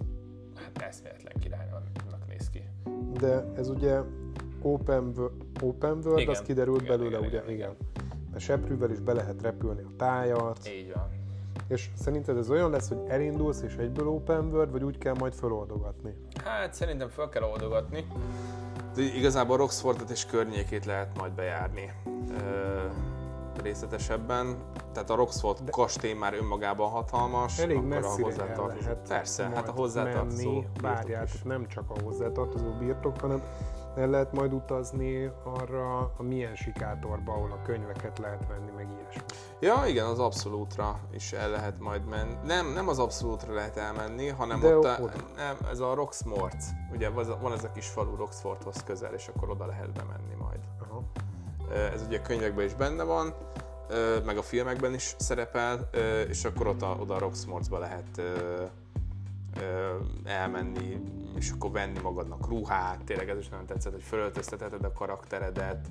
hát eszméletlen királynak néz ki. De ez ugye open, open world, igen. az kiderült igen, belőle, igen, ugye? Igen. igen. Mert seprűvel is be lehet repülni a tájat. Így van. És szerinted ez olyan lesz, hogy elindulsz és egyből open world, vagy úgy kell majd feloldogatni? Hát szerintem fel kell oldogatni. De igazából Roxfordot és környékét lehet majd bejárni ö, részletesebben. Tehát a Roxford De kastély már önmagában hatalmas. Elég messzire a hozzátartozó. lehet Persze, hát a hozzátartozó menni, várjál, nem csak a hozzátartozó birtok, hanem el lehet majd utazni arra a milyen sikátorba, ahol a könyveket lehet venni, meg ilyesmi. Ja, igen, az abszolútra is el lehet majd menni. Nem, nem az abszolútra lehet elmenni, hanem De ott a, nem, ez a Roxmort, ugye van ez a kis falu Roxforthoz közel, és akkor oda lehet bemenni majd. Aha. Ez ugye a könyvekben is benne van, meg a filmekben is szerepel, és akkor ott a, oda a Roxmortba lehet elmenni, és akkor venni magadnak ruhát, tényleg ez is nagyon tetszett, hogy fölöltöztetheted a karakteredet,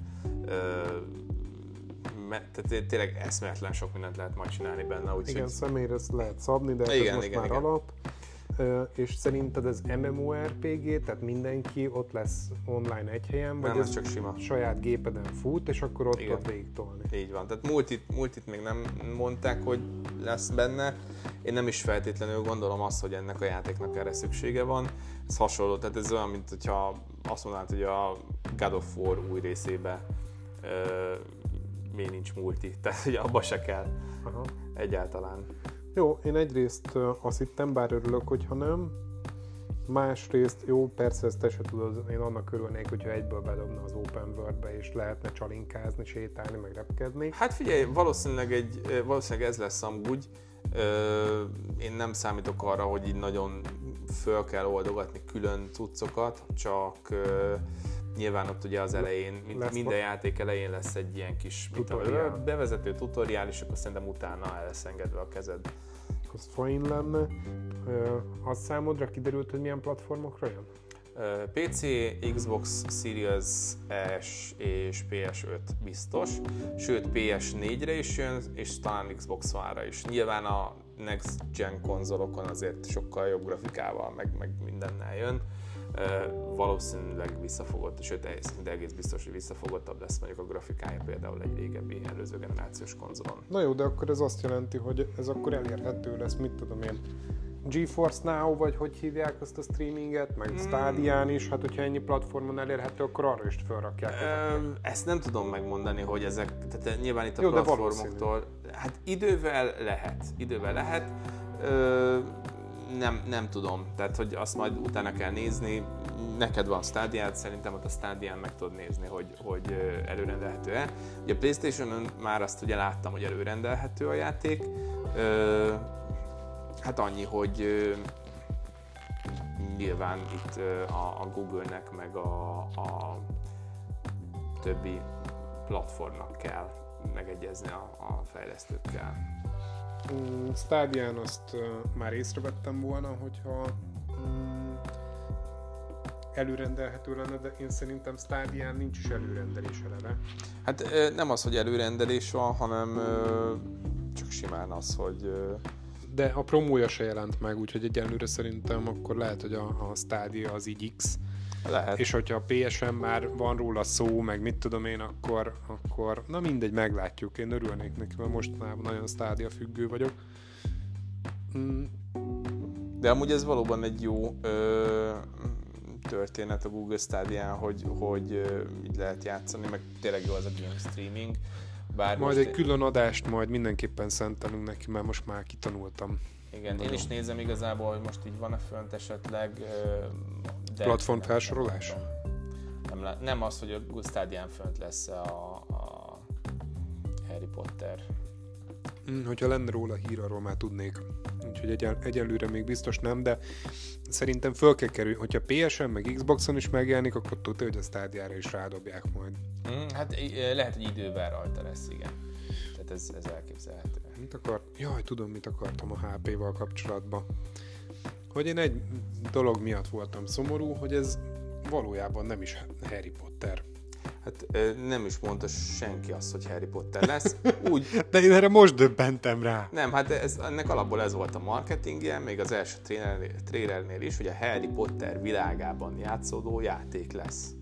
tehát tényleg eszméletlen sok mindent lehet majd csinálni benne. Úgy, igen, hogy... személyre ezt lehet szabni, de igen, ez most igen, már igen. alap. És szerinted ez MMORPG, tehát mindenki ott lesz online egy helyen, vagy nem, ez csak sima. saját gépeden fut, és akkor ott, ott végig tolni? Így van, tehát multit, multit még nem mondták, hogy lesz benne. Én nem is feltétlenül gondolom azt, hogy ennek a játéknak erre szüksége van. Ez hasonló, tehát ez olyan, mint hogyha azt mondanád, hogy a God of War új részébe miért nincs multi, tehát hogy abba se kell Aha. egyáltalán. Jó, én egyrészt azt hittem, bár örülök, hogyha nem. Másrészt, jó, persze ezt te se tudod, én annak örülnék, hogyha egyből bedobna az open world és lehetne csalinkázni, sétálni, meg repkedni. Hát figyelj, valószínűleg, egy, valószínűleg ez lesz amúgy. Én nem számítok arra, hogy így nagyon föl kell oldogatni külön cuccokat, csak Nyilván ott ugye az elején, mint lesz minden játék elején lesz egy ilyen kis tutoriál. bevezető tutoriál, és akkor szerintem utána el lesz engedve a kezed. Az fajn lenne. Az számodra kiderült, hogy milyen platformokra jön? PC, Xbox Series S és PS5 biztos, sőt PS4-re is jön, és talán Xbox One-ra is. Nyilván a Next Gen konzolokon azért sokkal jobb grafikával, meg, meg mindennel jön valószínűleg visszafogott, sőt szinte egész biztos, hogy visszafogottabb lesz mondjuk a grafikája például egy régebbi előző generációs konzolon. Na jó, de akkor ez azt jelenti, hogy ez akkor elérhető lesz, mit tudom én, GeForce Now, vagy hogy hívják azt a streaminget, meg Stadián is, hát hogyha ennyi platformon elérhető, akkor arra is felrakják. Ö, ezt nem tudom megmondani, hogy ezek, tehát nyilván itt a Jó, de platformoktól, hát idővel lehet, idővel lehet, Ö, nem, nem tudom, tehát hogy azt majd utána kell nézni, neked van stádiát, szerintem ott a stádián meg tudod nézni, hogy, hogy előrendelhető-e. Ugye a Playstation-on már azt ugye láttam, hogy előrendelhető a játék, Ö, hát annyi, hogy nyilván itt a, a Google-nek meg a, a többi platformnak kell megegyezni a, a fejlesztőkkel. Mm, Stadián azt már észrevettem volna, hogyha mm, előrendelhető lenne, de én szerintem Stadián nincs is előrendelés eleve. Hát nem az, hogy előrendelés van, hanem csak simán az, hogy De a promója se jelent meg, úgyhogy egyenlőre szerintem akkor lehet, hogy a, a Stadia az így X. lehet. És hogyha a PSN már van róla szó, meg mit tudom én, akkor, akkor na mindegy, meglátjuk. Én örülnék neki, mert mostanában nagyon Stadia függő vagyok. Mm, De amúgy ez valóban egy jó ö, történet a Google Stadia, hogy, hogy ö, így lehet játszani, meg tényleg jó az a game streaming. Bár Majd most egy külön adást majd mindenképpen szentelünk neki, mert most már kitanultam. Igen, én is nézem igazából, hogy most így van-e fönt esetleg. De Platform felsorolás? Nem, nem, nem az, hogy a Stadia fönt lesz a, a Harry Potter. Mm, hogyha lenne róla hír, arról már tudnék. Úgyhogy egyen, egyelőre még biztos nem, de szerintem föl kell kerülni. Hogyha PSN meg Xboxon is megjelenik, akkor tudja, hogy a stádiára is rádobják majd. Mm, hát lehet, hogy idővel rajta lesz, igen. Tehát ez, ez elképzelhető. Mit akar? Jaj, tudom, mit akartam a HP-val kapcsolatban. Hogy én egy dolog miatt voltam szomorú, hogy ez valójában nem is Harry Potter. Hát nem is mondta senki azt, hogy Harry Potter lesz. Úgy, De én erre most döbbentem rá. nem, hát ez, ennek alapból ez volt a marketingje, még az első trailernél is, hogy a Harry Potter világában játszódó játék lesz.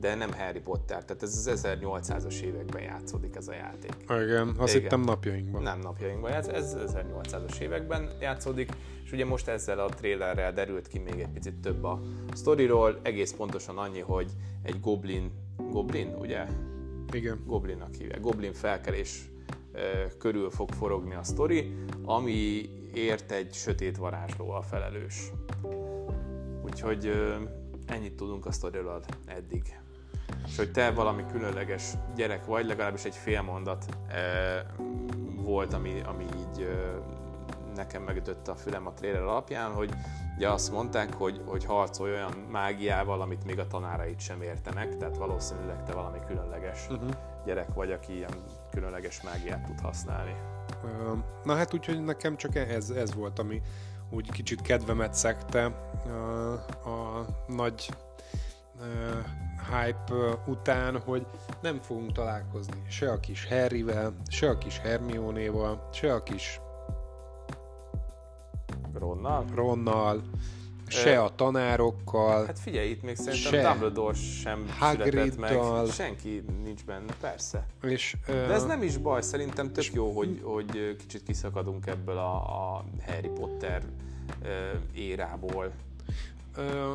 De nem Harry Potter, tehát ez az 1800-as években játszódik ez a játék. Igen, azt Igen. hittem napjainkban. Nem napjainkban, ez, ez 1800-as években játszódik, és ugye most ezzel a trailerrel derült ki még egy picit több a sztoriról, egész pontosan annyi, hogy egy goblin, goblin, ugye? Igen. Goblinnak hívják. Goblin felkelés körül fog forogni a sztori, ami ért egy sötét varázsló a felelős. Úgyhogy ennyit tudunk a sztoriról eddig. És hogy te valami különleges gyerek vagy, legalábbis egy fél mondat ö, volt, ami, ami így ö, nekem megütötte a fülem a trailer alapján, hogy ugye azt mondták, hogy, hogy harcolj olyan mágiával, amit még a tanárait sem értenek, tehát valószínűleg te valami különleges Uh-huh. gyerek vagy, aki ilyen különleges mágiát tud használni. Na hát úgyhogy nekem csak ez, ez volt, ami úgy kicsit kedvemet szekte ö, a nagy hype után, hogy nem fogunk találkozni se a kis Harryvel, se a kis Hermione-val, se a kis Ronnal? Ronnal, se Ö, a tanárokkal. Hát figyelj, itt még szerintem Se. Dumbledore sem Hagriddal. született meg, senki nincs benne, persze. És, De ez nem is baj, szerintem tök jó, hogy, hogy kicsit kiszakadunk ebből a, a Harry Potter ö, érából. Ö,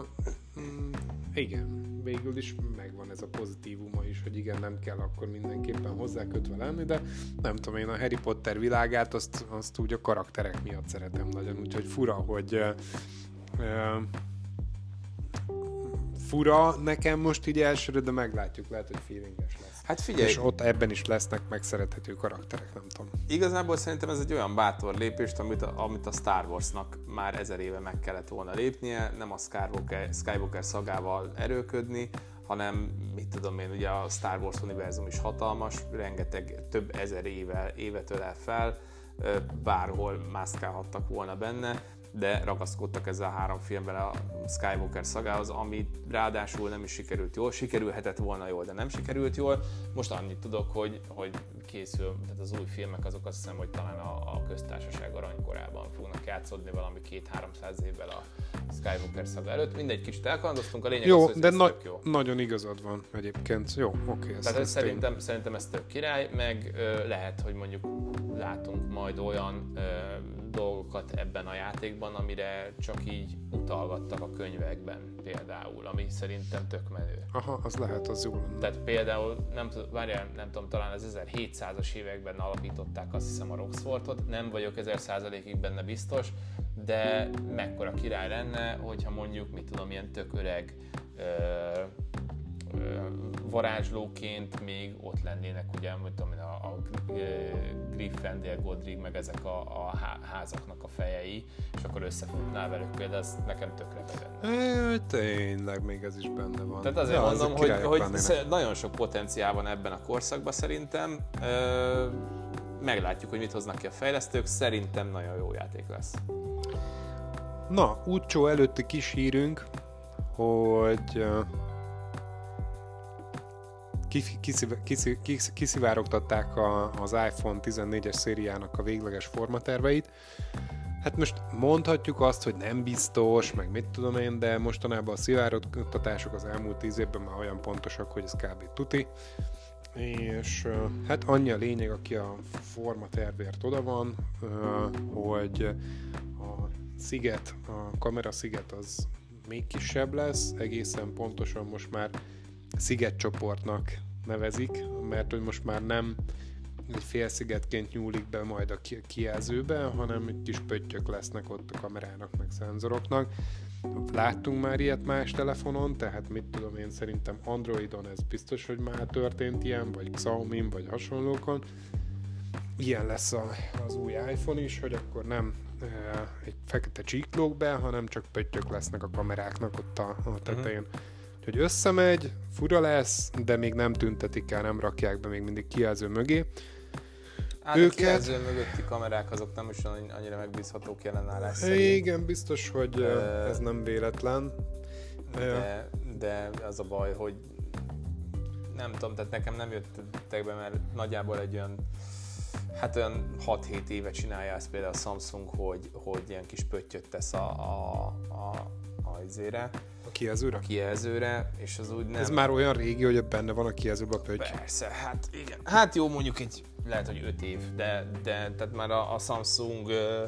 mm, igen, végül is megvan ez a pozitívuma is, hogy igen, nem kell akkor mindenképpen hozzákötve lenni, de nem tudom, én a Harry Potter világát azt, azt úgy a karakterek miatt szeretem nagyon, úgyhogy fura, hogy ö, ö, fura nekem most így elsőre, de meglátjuk, lehet, hogy feelinges lesz. Hát figyelj, És ott ebben is lesznek megszerethető karakterek, nem tudom. Igazából szerintem ez egy olyan bátor lépést, amit a, amit a Star Warsnak már ezer éve meg kellett volna lépnie, nem a Skywalker, Skywalker szagával erőködni, hanem mit tudom én, ugye a Star Wars univerzum is hatalmas, rengeteg, több ezer éve, évet ölel fel, bárhol mászkálhattak volna benne, de ragaszkodtak ezzel a három filmben a Skywalker szagához, ami ráadásul nem is sikerült jól, sikerülhetett volna jól, de nem sikerült jól. Most annyit tudok, hogy, hogy készül, tehát az új filmek azok azt hiszem, hogy talán a, a köztársaság aranykorában fognak játszódni valami két-háromszáz évvel a Skywalker szaga előtt. Mindegy, kicsit elkalandoztunk, a lényeg Jó, az, hogy de ez na- tök jó. nagyon igazad van egyébként. Jó, oké. ez- Tehát ez szerintem, szerintem ez tök király, meg ö, lehet, hogy mondjuk látunk majd olyan ö, dolgokat ebben a játékban, amire csak így utalgattak a könyvekben például, ami szerintem tök menő. Aha, az lehet, az jó lenne. Tehát például, nem, várjál, nem tudom, talán az 1700-as években alapították azt hiszem a Roxfortot, nem vagyok 1000%-ig benne biztos, de mekkora király lenne, hogyha mondjuk, mit tudom, ilyen tök öreg ö, varázslóként még ott lennének, ugye, mit tudom a, a Gryffindor, Godric, meg ezek a, a há- házaknak a fejei, és akkor összefutnál velük például, ez nekem tökre benne. É, tényleg, még ez is benne van. Tehát azért Ja, mondom, hogy, hogy lennének. nagyon sok potenciál van ebben a korszakban szerintem. Ö, meglátjuk, hogy mit hoznak ki a fejlesztők. Szerintem nagyon jó játék lesz. Na, útcsó előtti kis hírünk, hogy kiszivárogtatták a, az iPhone 14-es szériának a végleges formaterveit. Hát most mondhatjuk azt, hogy nem biztos, meg mit tudom én, de mostanában a szivárogtatások az elmúlt tíz évben már olyan pontosak, hogy ez kb. tuti. És hát annyi a lényeg, aki a formatervért oda van, hogy a sziget, a kamera sziget az még kisebb lesz, egészen pontosan most már szigetcsoportnak nevezik, mert hogy most már nem egy félszigetként nyúlik be majd a ki- kijelzőbe, hanem egy kis pöttyök lesznek ott a kamerának, meg szenzoroknak. Láttunk már ilyet más telefonon, tehát mit tudom én, szerintem Androidon ez biztos, hogy már történt ilyen, vagy xiaomi vagy hasonlókon. Ilyen lesz a, az új iPhone is, hogy akkor nem e, egy fekete csíklók be, hanem csak pöttyök lesznek a kameráknak ott a, a tetején. Uh-huh. Úgyhogy összemegy, fura lesz, de még nem tüntetik el, nem rakják be még mindig kijelző mögé. Hát Őket- a kijelző mögötti kamerák azok nem is annyira megbízhatók jelenállás szerint. Igen, biztos, hogy uh, ez nem véletlen. De, de az a baj, hogy nem tudom, tehát nekem nem jöttek be, mert nagyjából egy olyan Hát olyan 6-7 éve csinálja ezt például a Samsung, hogy, hogy ilyen kis pöttyöt tesz a, a, a, a, izére, A kijelzőre? a kijelzőre, és az úgy nem... Ez már olyan régi, hogy benne van a kijelzőben a pötty. Persze, hát igen. Hát jó, mondjuk egy, lehet, hogy 5 év, de, de tehát már a, a Samsung ö,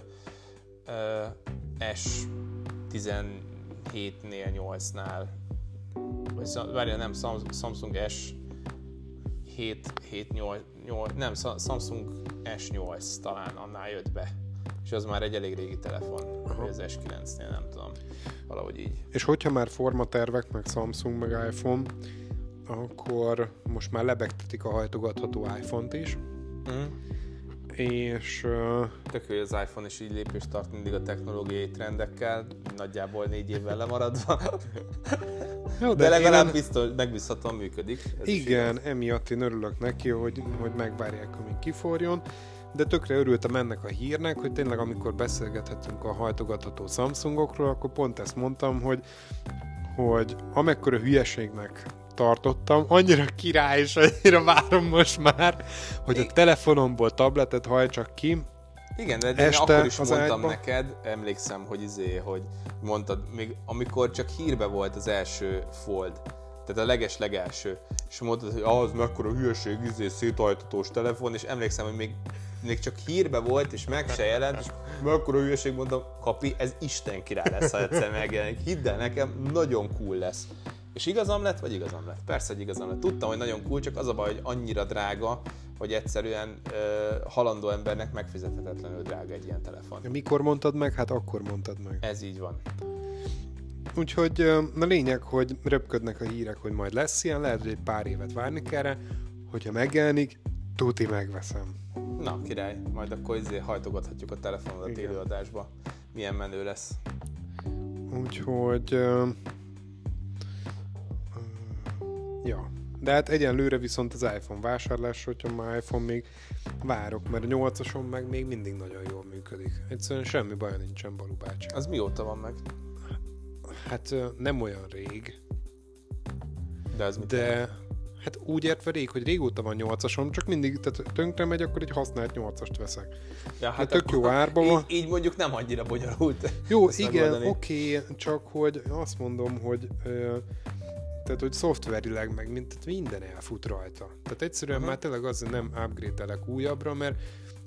ö, S17-nél, 8-nál, vagy várjál, nem, Sam- Samsung S 7, 7 8, 8, nem, Sa- Samsung S8 talán annál jött be. És az már egy elég régi telefon, vagy az S9-nél, nem tudom. Valahogy így. És hogyha már formatervek, meg Samsung, meg iPhone, akkor most már lebegtetik a hajtogatható iPhone-t is, Mm. és uh, Tök hogy az iPhone is így lépést tart mindig a technológiai trendekkel, nagyjából négy évvel lemaradva. jó, De én legalább nem- biztos, megbízhatóan működik. Ez Igen, emiatt én örülök neki, hogy, hogy megvárják, amíg kiforjon, de tökre örültem ennek a hírnek, hogy tényleg amikor beszélgethetünk a hajtogatható Samsungokról, akkor pont ezt mondtam, hogy, hogy amekkora hülyeségnek tartottam, annyira király, és annyira várom most már, hogy a telefonomból tabletet hajtsak ki, Igen, de én akkor is az mondtam ágyba. neked, emlékszem, hogy izé, hogy mondtad, még amikor csak hírbe volt az első Fold, tehát a leges legelső, és mondtad, hogy az mekkora hülyeség, izé, széthajtatós telefon, és emlékszem, hogy még, még csak hírbe volt, és meg se jelent, és mekkora hülyeség, mondtam, kapi, ez Isten király lesz, ha egyszer megjelenik. Hidd el nekem, nagyon cool lesz. És igazam lett, vagy igazam lett? Persze, hogy igazam lett. Tudtam, hogy nagyon cool, csak az a baj, hogy annyira drága, hogy egyszerűen ö, halandó embernek megfizethetetlenül drága egy ilyen telefon. mikor mondtad meg, hát akkor mondtad meg. Ez így van. Úgyhogy a lényeg, hogy röpködnek a hírek, hogy majd lesz ilyen, lehet, hogy egy pár évet várni kell rá, hogyha megjelenik, tuti megveszem. Na, király, majd akkor izé hajtogathatjuk a telefonodat Igen. élőadásba. Milyen menő lesz. Úgyhogy... ö, ja. De hát egyenlőre viszont az iPhone vásárlás, hogyha már iPhone még várok, mert a 8-ason meg még mindig nagyon jól működik. Egyszerűen semmi baj nincsen Balú bácsi. Az mióta van meg? Hát nem olyan rég, De az mit jelent? Hát úgy értve rég, hogy régóta van 8-asom, csak mindig tehát tönkre megy, akkor egy használt 8-ast veszek. Ja, Hát tök jó árban van. Így, így, mondjuk nem annyira bonyolult. Jó, igen, oké, csak hogy azt mondom, hogy ö, tehát, hogy szoftverileg meg mint, tehát minden elfut rajta. Tehát egyszerűen Aha. már tényleg azért nem upgrade-elek újabbra, mert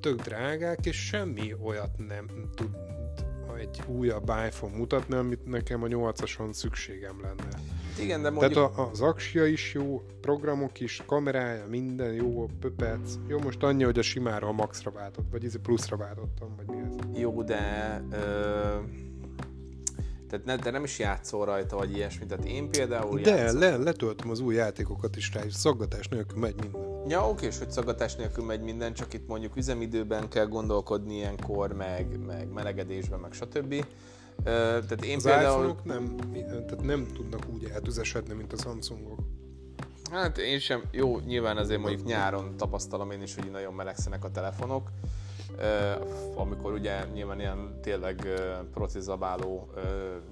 tök drágák, és semmi olyat nem tud egy újabb iPhone mutatni, amit nekem a 8-ason szükségem lenne. Igen, de mondjuk... Tehát a, az aksia is jó, programok is, kamerája, minden jó, pöpec. Jó, most annyi, hogy a simára a maxra váltott, vagy ez pluszra váltottam, vagy mi ez. Jó, de... Ö... Tehát ne, de nem is játszol rajta, vagy ilyesmi. Tehát én például De játszom. le, letöltöm az új játékokat is rá, és szaggatás nélkül megy minden. Ja, oké, és hogy szaggatás nélkül megy minden, csak itt mondjuk üzemidőben kell gondolkodni ilyenkor, meg, meg melegedésben, meg stb. Tehát én Az például... iPhone-ok nem, tehát nem tudnak úgy eltüzesedni, mint a Samsungok. Hát én sem, jó, nyilván azért mondjuk nyáron tapasztalom én is, hogy nagyon melegszenek a telefonok, amikor ugye nyilván ilyen tényleg procizabáló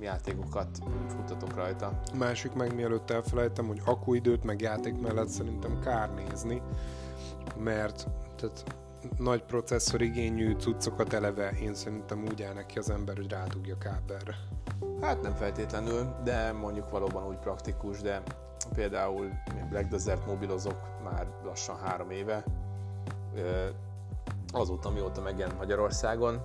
játékokat futtatok rajta. Másik meg mielőtt elfelejtem, hogy akuidőt meg játék mellett szerintem kár nézni, mert tehát nagy processzorigényű cuccokat eleve én szerintem úgy áll neki az ember, hogy rádugja kábelre. Hát nem feltétlenül, de mondjuk valóban úgy praktikus, de például én Black Desert mobilozok már lassan három éve, azóta mióta megjelent Magyarországon,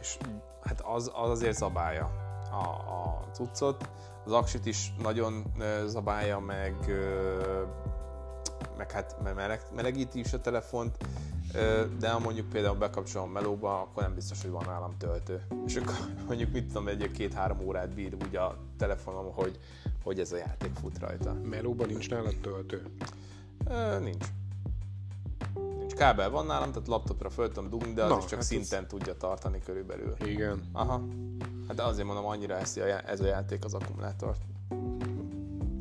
és hát az, az azért zabálja a, a cuccot. Az aksit is nagyon zabálja, meg, meg hát meleg, melegíti is a telefont, de ha mondjuk például bekapcsolom melóba, akkor nem biztos, hogy van nálam töltő. És akkor mondjuk mit tudom, egy két-három órát bír úgy a telefonom, hogy, hogy ez a játék fut rajta. Melóban nincs nálad töltő? Ö, nincs. Nincs. Kábel van nálam, tehát laptopra föl tudom dugni, de az Na, is csak hát szinten ez... tudja tartani körülbelül. Igen. Aha. Hát azért mondom, annyira eszi a, já- ez a játék az akkumulátort.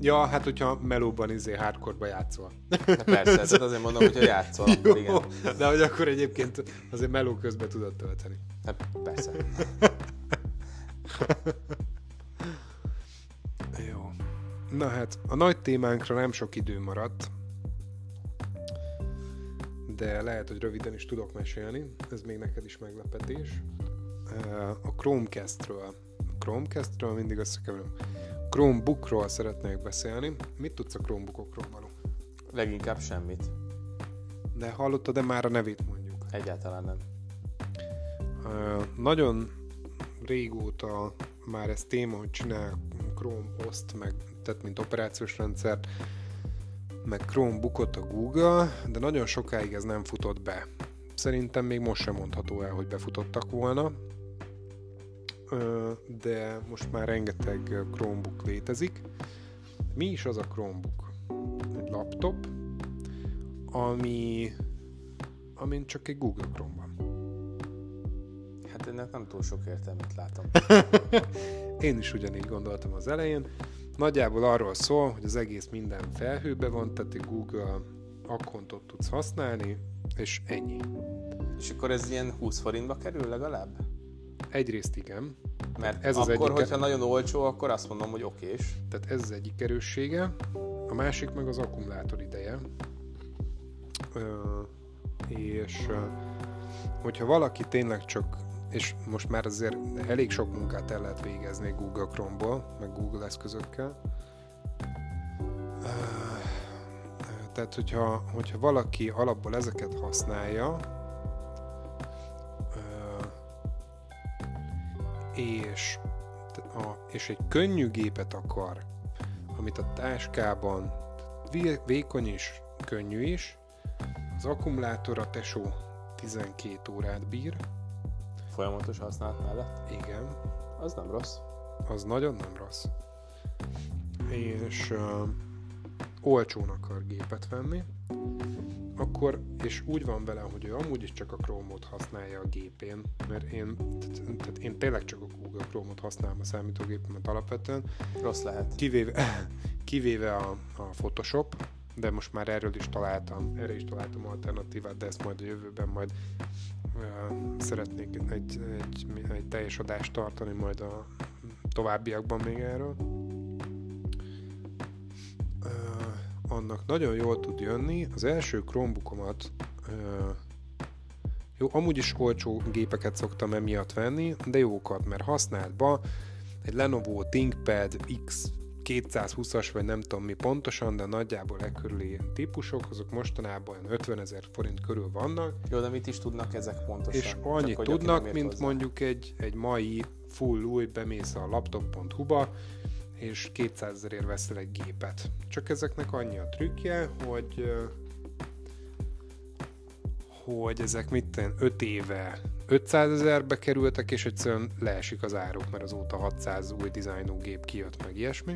Ja, hát hogyha melóban izé hardcore játszol. Hát persze, tehát azért mondom, hogyha játszol, akkor igen. de hogy akkor egyébként azért meló közben tudod tölteni. Hát persze. Jó. Na hát, a nagy témánkra nem sok idő maradt, de lehet, hogy röviden is tudok mesélni, ez még neked is meglepetés. A Chromecast-ről. A Chromecast-ről mindig összekeverem. Chromebookról szeretnék beszélni. Mit tudsz a Chromebookokról, Balú? Leginkább semmit. De hallottad de már a nevét mondjuk? Egyáltalán nem. Uh, nagyon régóta már ez téma, hogy csinál Chrome OS-t, meg, tehát mint operációs rendszert, meg Chromebookot a Google, de nagyon sokáig ez nem futott be. Szerintem még most sem mondható el, hogy befutottak volna, de most már rengeteg Chromebook létezik. Mi is az a Chromebook? Egy laptop, ami, amin csak egy Google Chrome van. Hát ennek nem túl sok értelmet látom. Én is ugyanígy gondoltam az elején. Nagyjából arról szól, hogy az egész minden felhőbe van, tehát egy Google akkontot tudsz használni, és ennyi. És akkor ez ilyen 20 forintba kerül legalább? Egyrészt igen. Mert ez akkor, az egyik... hogyha nagyon olcsó, akkor azt mondom, hogy okés. Tehát ez az egyik erőssége. A másik meg az akkumulátor ideje. Ö, és hogyha valaki tényleg csak és most már azért elég sok munkát el lehet végezni Google Chrome-ból, meg Google eszközökkel. Tehát, hogyha, hogyha valaki alapból ezeket használja, és, a, és egy könnyű gépet akar, amit a táskában vékony is, könnyű is, az akkumulátor a tesó 12 órát bír, Folyamatos használat mellett? Igen. Az nem rossz. Az nagyon nem rossz. És uh, olcsón akar gépet venni, akkor, és úgy van vele, hogy ő amúgy is csak a Chrome-ot használja a gépén, mert én, tehát én tényleg csak a Google Chrome-ot használom a számítógépemet alapvetően. Rossz lehet. Kivéve, kivéve a, a Photoshop, de most már erről is találtam, erre is találtam alternatívát, de ezt majd a jövőben majd szeretnék egy, egy, egy teljes adást tartani majd a továbbiakban még erről. Annak nagyon jól tud jönni. Az első Chromebookomat jó, amúgy is olcsó gépeket szoktam emiatt venni, de jókat, mert használatban egy Lenovo ThinkPad X 220-as, vagy nem tudom mi pontosan, de nagyjából e körül ilyen típusok, azok mostanában 50 ezer forint körül vannak. Jó, de mit is tudnak ezek pontosan? És annyit Csak, tudnak, mint hozzá. mondjuk egy, egy mai full új, bemész a laptop.hu-ba, és 200 ezerért veszel egy gépet. Csak ezeknek annyi a trükkje, hogy hogy ezek mit 5 éve 500 ezerbe kerültek, és egyszerűen leesik az áruk, mert azóta 600 új dizájnú gép kijött, meg ilyesmi.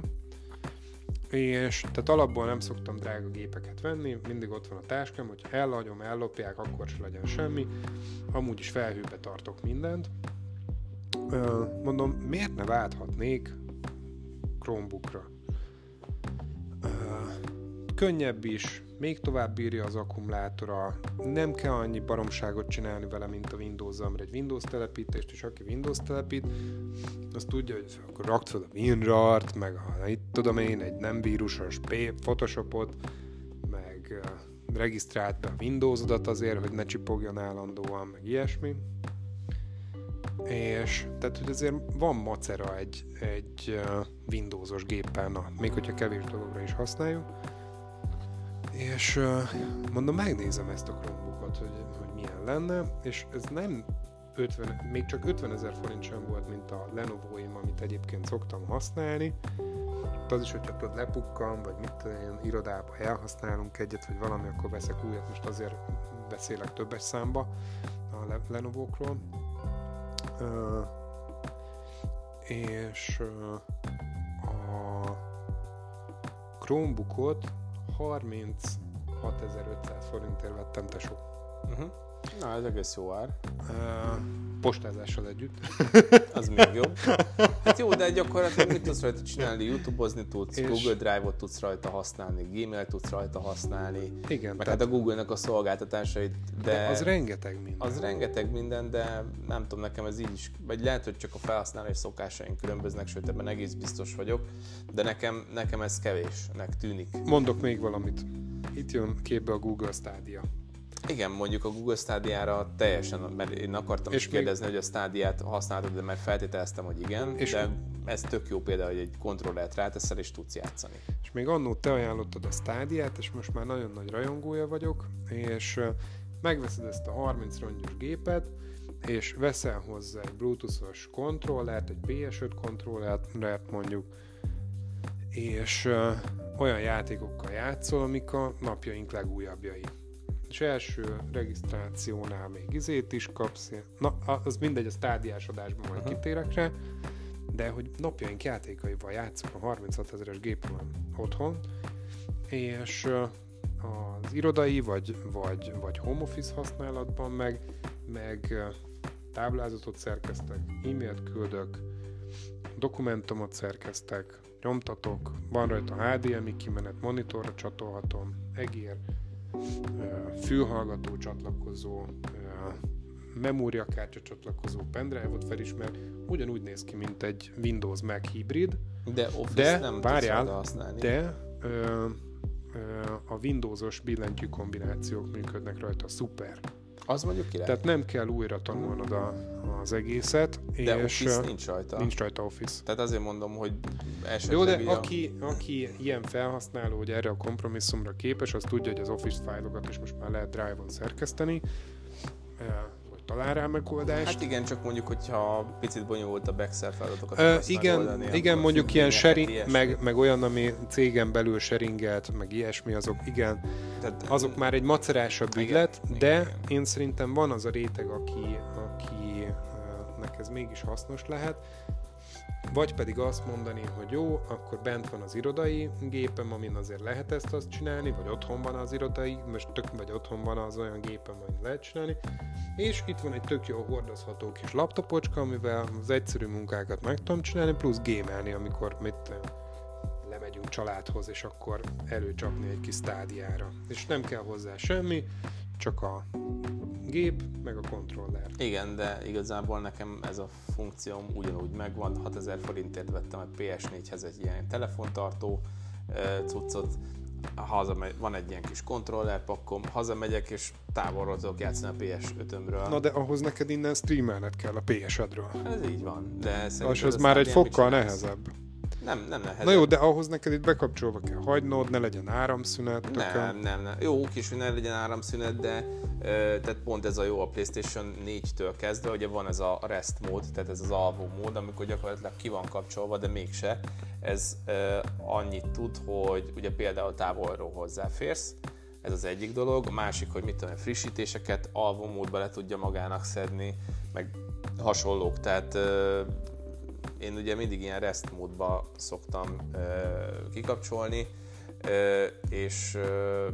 És tehát alapból nem szoktam drága gépeket venni, mindig ott van a táskám, hogy elhagyom, ellopják, akkor se legyen semmi. Amúgy is felhőbe tartok mindent. Mondom, miért ne válthatnék Chromebookra? Könnyebb is, még tovább bírja az akkumulátora, nem kell annyi baromságot csinálni vele, mint a Windows-zal, mert egy Windows telepítést, és aki Windows telepít, az tudja, hogy akkor raksz a WinRAR-t, meg a, itt tudom én, egy nem vírusos Photoshopot, meg regisztrált be a Windows-odat azért, hogy ne csipogjon állandóan, meg ilyesmi. És tehát, hogy azért van macera egy, egy Windows-os gépen, na, még hogyha kevés dologra is használjuk és mondom, megnézem ezt a Chromebookot, hogy, hogy milyen lenne, és ez nem 50, még csak 50 ezer forint sem volt, mint a Lenovo-im, amit egyébként szoktam használni. Az is, hogyha tudod lepukkan, vagy mit tudom én, irodába elhasználunk egyet, vagy valami, akkor veszek újat, most azért beszélek többes számba a Lenovo-król. Uh, és uh, a Chromebookot 36.500 forintért vettem tesó. Uh-huh. Na, ez egész jó ár. Uh, postázással együtt. Az még jobb. Hát jó, de gyakorlatilag mit tudsz rajta csinálni? Youtube-ozni tudsz, és... Google Drive-ot tudsz rajta használni, Gmail tudsz rajta használni. Igen. Meg tehát... hát a Google-nek a szolgáltatásait, de... de... az rengeteg minden. Az rengeteg minden, de nem tudom, nekem ez így is, vagy lehet, hogy csak a felhasználás szokásaink különböznek, sőt ebben egész biztos vagyok, de nekem, nekem ez kevésnek tűnik. Mondok még valamit. Itt jön képbe a Google Stadia. Igen, mondjuk a Google Stadia-ra teljesen, mert én akartam és is kérdezni, még... hogy a Stadia-t használtad, de mert feltételeztem, hogy igen, és de ez tök jó példa, hogy egy kontrollert ráteszel és tudsz játszani. És még annó te ajánlottad a Stadia-t, és most már nagyon nagy rajongója vagyok, és megveszed ezt a 30 rongyos gépet, és veszel hozzá egy bluetoothos kontrollert, egy PS5 kontrollert mondjuk, és olyan játékokkal játszol, amik a napjaink legújabbjai és első regisztrációnál még izét is kapsz. Na, az mindegy, a stádiás adásban majd uh-huh. kitérek rá, de hogy napjaink játékaival játszok a 36 ezeres gépemen otthon, és az irodai vagy, vagy, vagy home office használatban meg, meg táblázatot szerkeztek, e-mailt küldök, dokumentumot szerkeztek, nyomtatok, van rajta HDMI kimenet, monitorra csatolhatom, egér, fülhallgató csatlakozó, memóriakártya csatlakozó pendrive-ot felismer, ugyanúgy néz ki, mint egy Windows Mac hibrid. De Office de, nem várjál, használni. De ö, ö, a Windowsos billentyű kombinációk működnek rajta, szuper. Az mondjuk király. Tehát nem kell újra tanulnod a, az egészet. De és Office nincs rajta. Nincs rajta Office. Tehát azért mondom, hogy esetleg... Jó, de a... aki, aki ilyen felhasználó, hogy erre a kompromisszumra képes, az tudja, hogy az Office fájlokat is most már lehet Drive-on szerkeszteni talál rá megoldást. Hát igen, csak mondjuk, hogyha picit bonyolult a Excel feladatokat uh, Igen, megoldani, igen mondjuk ilyen sharing, meg, meg olyan, ami cégen belül sharingelt, meg ilyesmi, azok igen, Tehát, azok már egy macerásabb ügylet, de igen. én szerintem van az a réteg, aki, akinek ez mégis hasznos lehet, vagy pedig azt mondani, hogy jó, akkor bent van az irodai gépem, amin azért lehet ezt azt csinálni, vagy otthon van az irodai, most tök, vagy otthon van az olyan gépem, amit lehet csinálni, és itt van egy tök jó hordozható kis laptopocska, amivel az egyszerű munkákat meg tudom csinálni, plusz gémelni, amikor mit lemegyünk családhoz, és akkor előcsapni egy kis stádiára. És nem kell hozzá semmi, csak a gép, meg a kontroller. Igen, de igazából nekem ez a funkcióm ugyanúgy megvan. 6000 forintért vettem a PS4-hez egy ilyen telefontartó cuccot, hazamegy, van egy ilyen kis kontroller pakkom, hazamegyek és távolról tudok játszani a PS5-ömről. Na de ahhoz neked innen streamelned kell a PS-edről. Ez így van, de szerintem... az már egy fokkal nehezebb. Nem, nem nehezebb. Na jó, de ahhoz neked itt bekapcsolva kell hagynod, ne legyen áramszünet. Nem, nem, nem. Jó, oké is, hogy ne legyen áramszünet, de ö, tehát pont ez a jó a PlayStation 4-től kezdve, ugye van ez a rest mód, tehát ez az alvó mód, amikor gyakorlatilag ki van kapcsolva, de mégse. Ez ö, annyit tud, hogy ugye például távolról hozzáférsz, ez az egyik dolog. A másik, hogy mit tudom, frissítéseket alvó módba le tudja magának szedni, meg hasonlók. Tehát ö, én ugye mindig ilyen rest módba szoktam ö, kikapcsolni, ö, és, ö,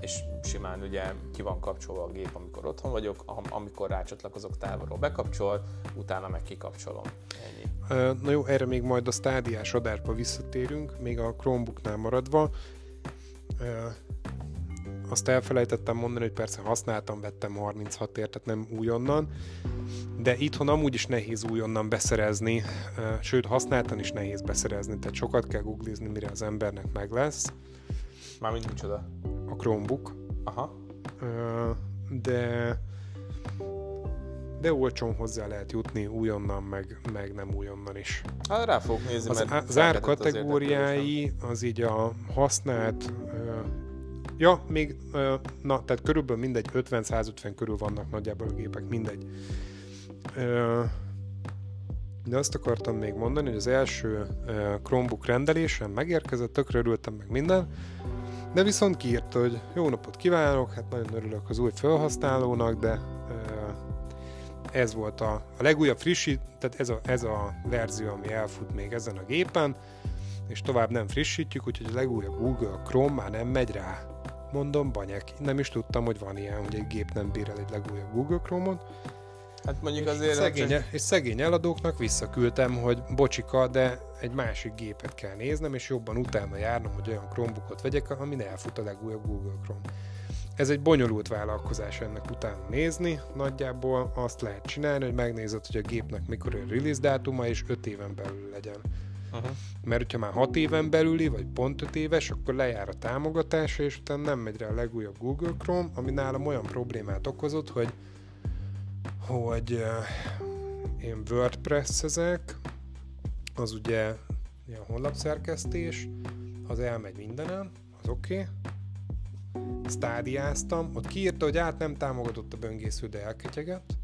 és simán ugye ki van kapcsolva a gép, amikor otthon vagyok, am- amikor rácsatlakozok távolról bekapcsol, utána meg kikapcsolom. Ennyi. Na jó, erre még majd a stádiás adásba visszatérünk, még a Chromebooknál maradva. Azt elfelejtettem mondani, hogy persze használtam, vettem 36 ért, tehát nem újonnan, de itthon amúgy is nehéz újonnan beszerezni, sőt használtan is nehéz beszerezni, tehát sokat kell googlizni, mire az embernek meg lesz Mármint micsoda? a Chromebook, Aha. De de olcsón hozzá lehet jutni újonnan, meg, meg nem újonnan is. Hát rá fogok nézni, Az, mert az felkeltett ár az így a használt, ja, még, na, tehát körülbelül mindegy, 50-150 körül vannak nagyjából a gépek, mindegy. De azt akartam még mondani, hogy az első Chromebook rendelésem megérkezett, tökre örültem meg minden, de viszont kiírta, hogy jó napot kívánok, hát nagyon örülök az új felhasználónak, de ez volt a, a legújabb frissít, tehát ez a, ez a verzió, ami elfut még ezen a gépen, és tovább nem frissítjük, úgyhogy a legújabb Google Chrome már nem megy rá. Mondom, banyek. Nem is tudtam, hogy van ilyen, hogy egy gép nem bír el egy legújabb Google Chrome-ot. Hát mondjuk azért... Szegény, csak- és szegény eladóknak visszaküldtem, hogy bocsika, de egy másik gépet kell néznem, és jobban utána járnom, hogy olyan Chromebookot vegyek, amin elfut a legújabb Google Chrome. Ez egy bonyolult vállalkozás ennek utána nézni, nagyjából azt lehet csinálni, hogy megnézed, hogy a gépnek mikor a release dátuma, és 5 éven belül legyen. Aha. Mert hogyha már 6 éven belüli, vagy pont 5 éves, akkor lejár a támogatása, és utána nem megy rá a legújabb Google Chrome, ami nálam olyan problémát okozott, hogy hogy uh, én WordPress ezek, az ugye ilyen honlapszerkesztés, az elmegy mindenen, az oké. Okay. Stádiáztam, ott kiírta, hogy át nem támogatott a böngésző, de elketyegett.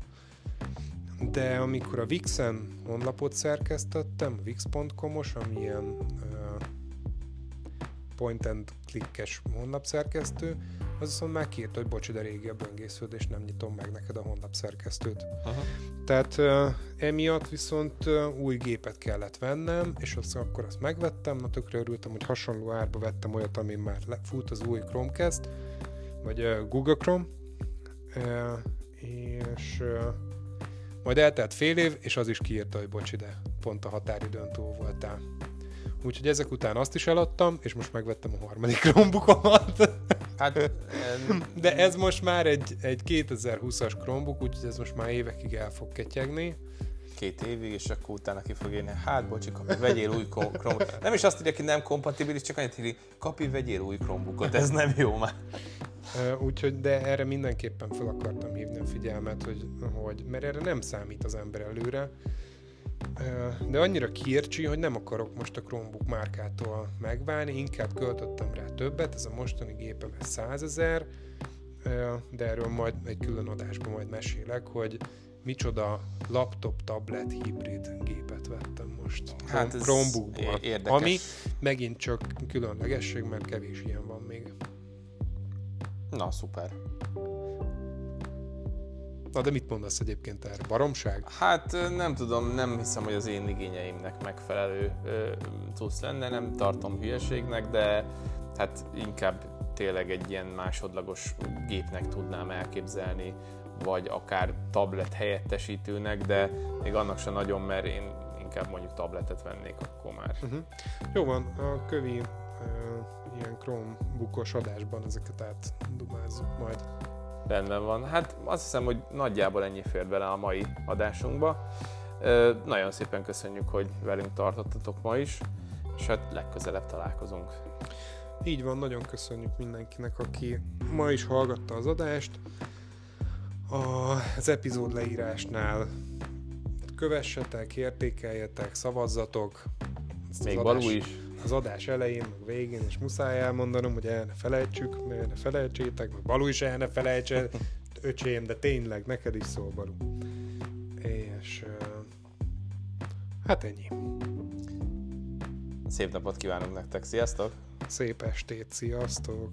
De amikor a Wixen honlapot szerkesztettem, wix.com-os, ami ilyen uh, point and clickes honlapszerkesztő, az viszont már kiírta, hogy bocs, de régi a böngésződ, és nem nyitom meg neked a honlapszerkesztőt. Aha. Tehát uh, emiatt viszont uh, új gépet kellett vennem, és azt, akkor azt megvettem, na tökre örültem, hogy hasonló árba vettem olyat, amin már le- fut az új Chromecast, vagy uh, Google Chrome, uh, és uh, majd eltelt fél év, és az is kiírta, hogy bocs ide, pont a határidőn túl voltál. Úgyhogy ezek után azt is eladtam, és most megvettem a harmadik Chromebookomat. Hát, De ez most már egy, egy 2020-as Chromebook, úgyhogy ez most már évekig el fog ketyegni. Két évig, és akkor utána ki fog írni, hát bocsi, kapi, vegyél új Chrome- Chromebook. Nem is azt írja ki, nem kompatibilis, csak annyit írja, kapi, vegyél új Chromebookot, ez nem jó már. Úgyhogy, de erre mindenképpen fel akartam hívni a figyelmet, hogy, hogy mert erre nem számít az ember előre. De annyira kiércsi, hogy nem akarok most a Chromebook márkától megválni, inkább költöttem rá többet, ez a mostani gépem ez 100 ezer, de erről majd egy külön adásban majd mesélek, hogy micsoda laptop, tablet, hibrid gépet vettem most Hát ez Chromebookból, érdekes. ami megint csak különlegesség, mert kevés ilyen van még. Na, szuper. Na de mit mondasz egyébként erre? Baromság? Hát nem tudom, nem hiszem, hogy az én igényeimnek megfelelő ö, cucc lenne, nem tartom hülyeségnek, de hát inkább tényleg egy ilyen másodlagos gépnek tudnám elképzelni, vagy akár tablet helyettesítőnek, de még annak sem nagyon, mert én inkább mondjuk tabletet vennék akkor már. Uh-huh. Jó van, a kövi uh, ilyen Chromebookos adásban ezeket átdumázzuk majd. Rendben van. Hát azt hiszem, hogy nagyjából ennyi fér bele a mai adásunkba. Nagyon szépen köszönjük, hogy velünk tartottatok ma is, és hát legközelebb találkozunk. Így van, nagyon köszönjük mindenkinek, aki ma is hallgatta az adást. Az epizód leírásnál kövessetek, értékeljetek, szavazzatok, Ezt Még Balú is. Az adás elején, meg végén, és muszáj elmondanom, hogy el ne felejtsük, el ne felejtsétek, meg Balú is el ne felejtse, öcsém, de tényleg, neked is szól Balú. És hát ennyi. Szép napot kívánunk nektek, sziasztok! Szép estét, sziasztok!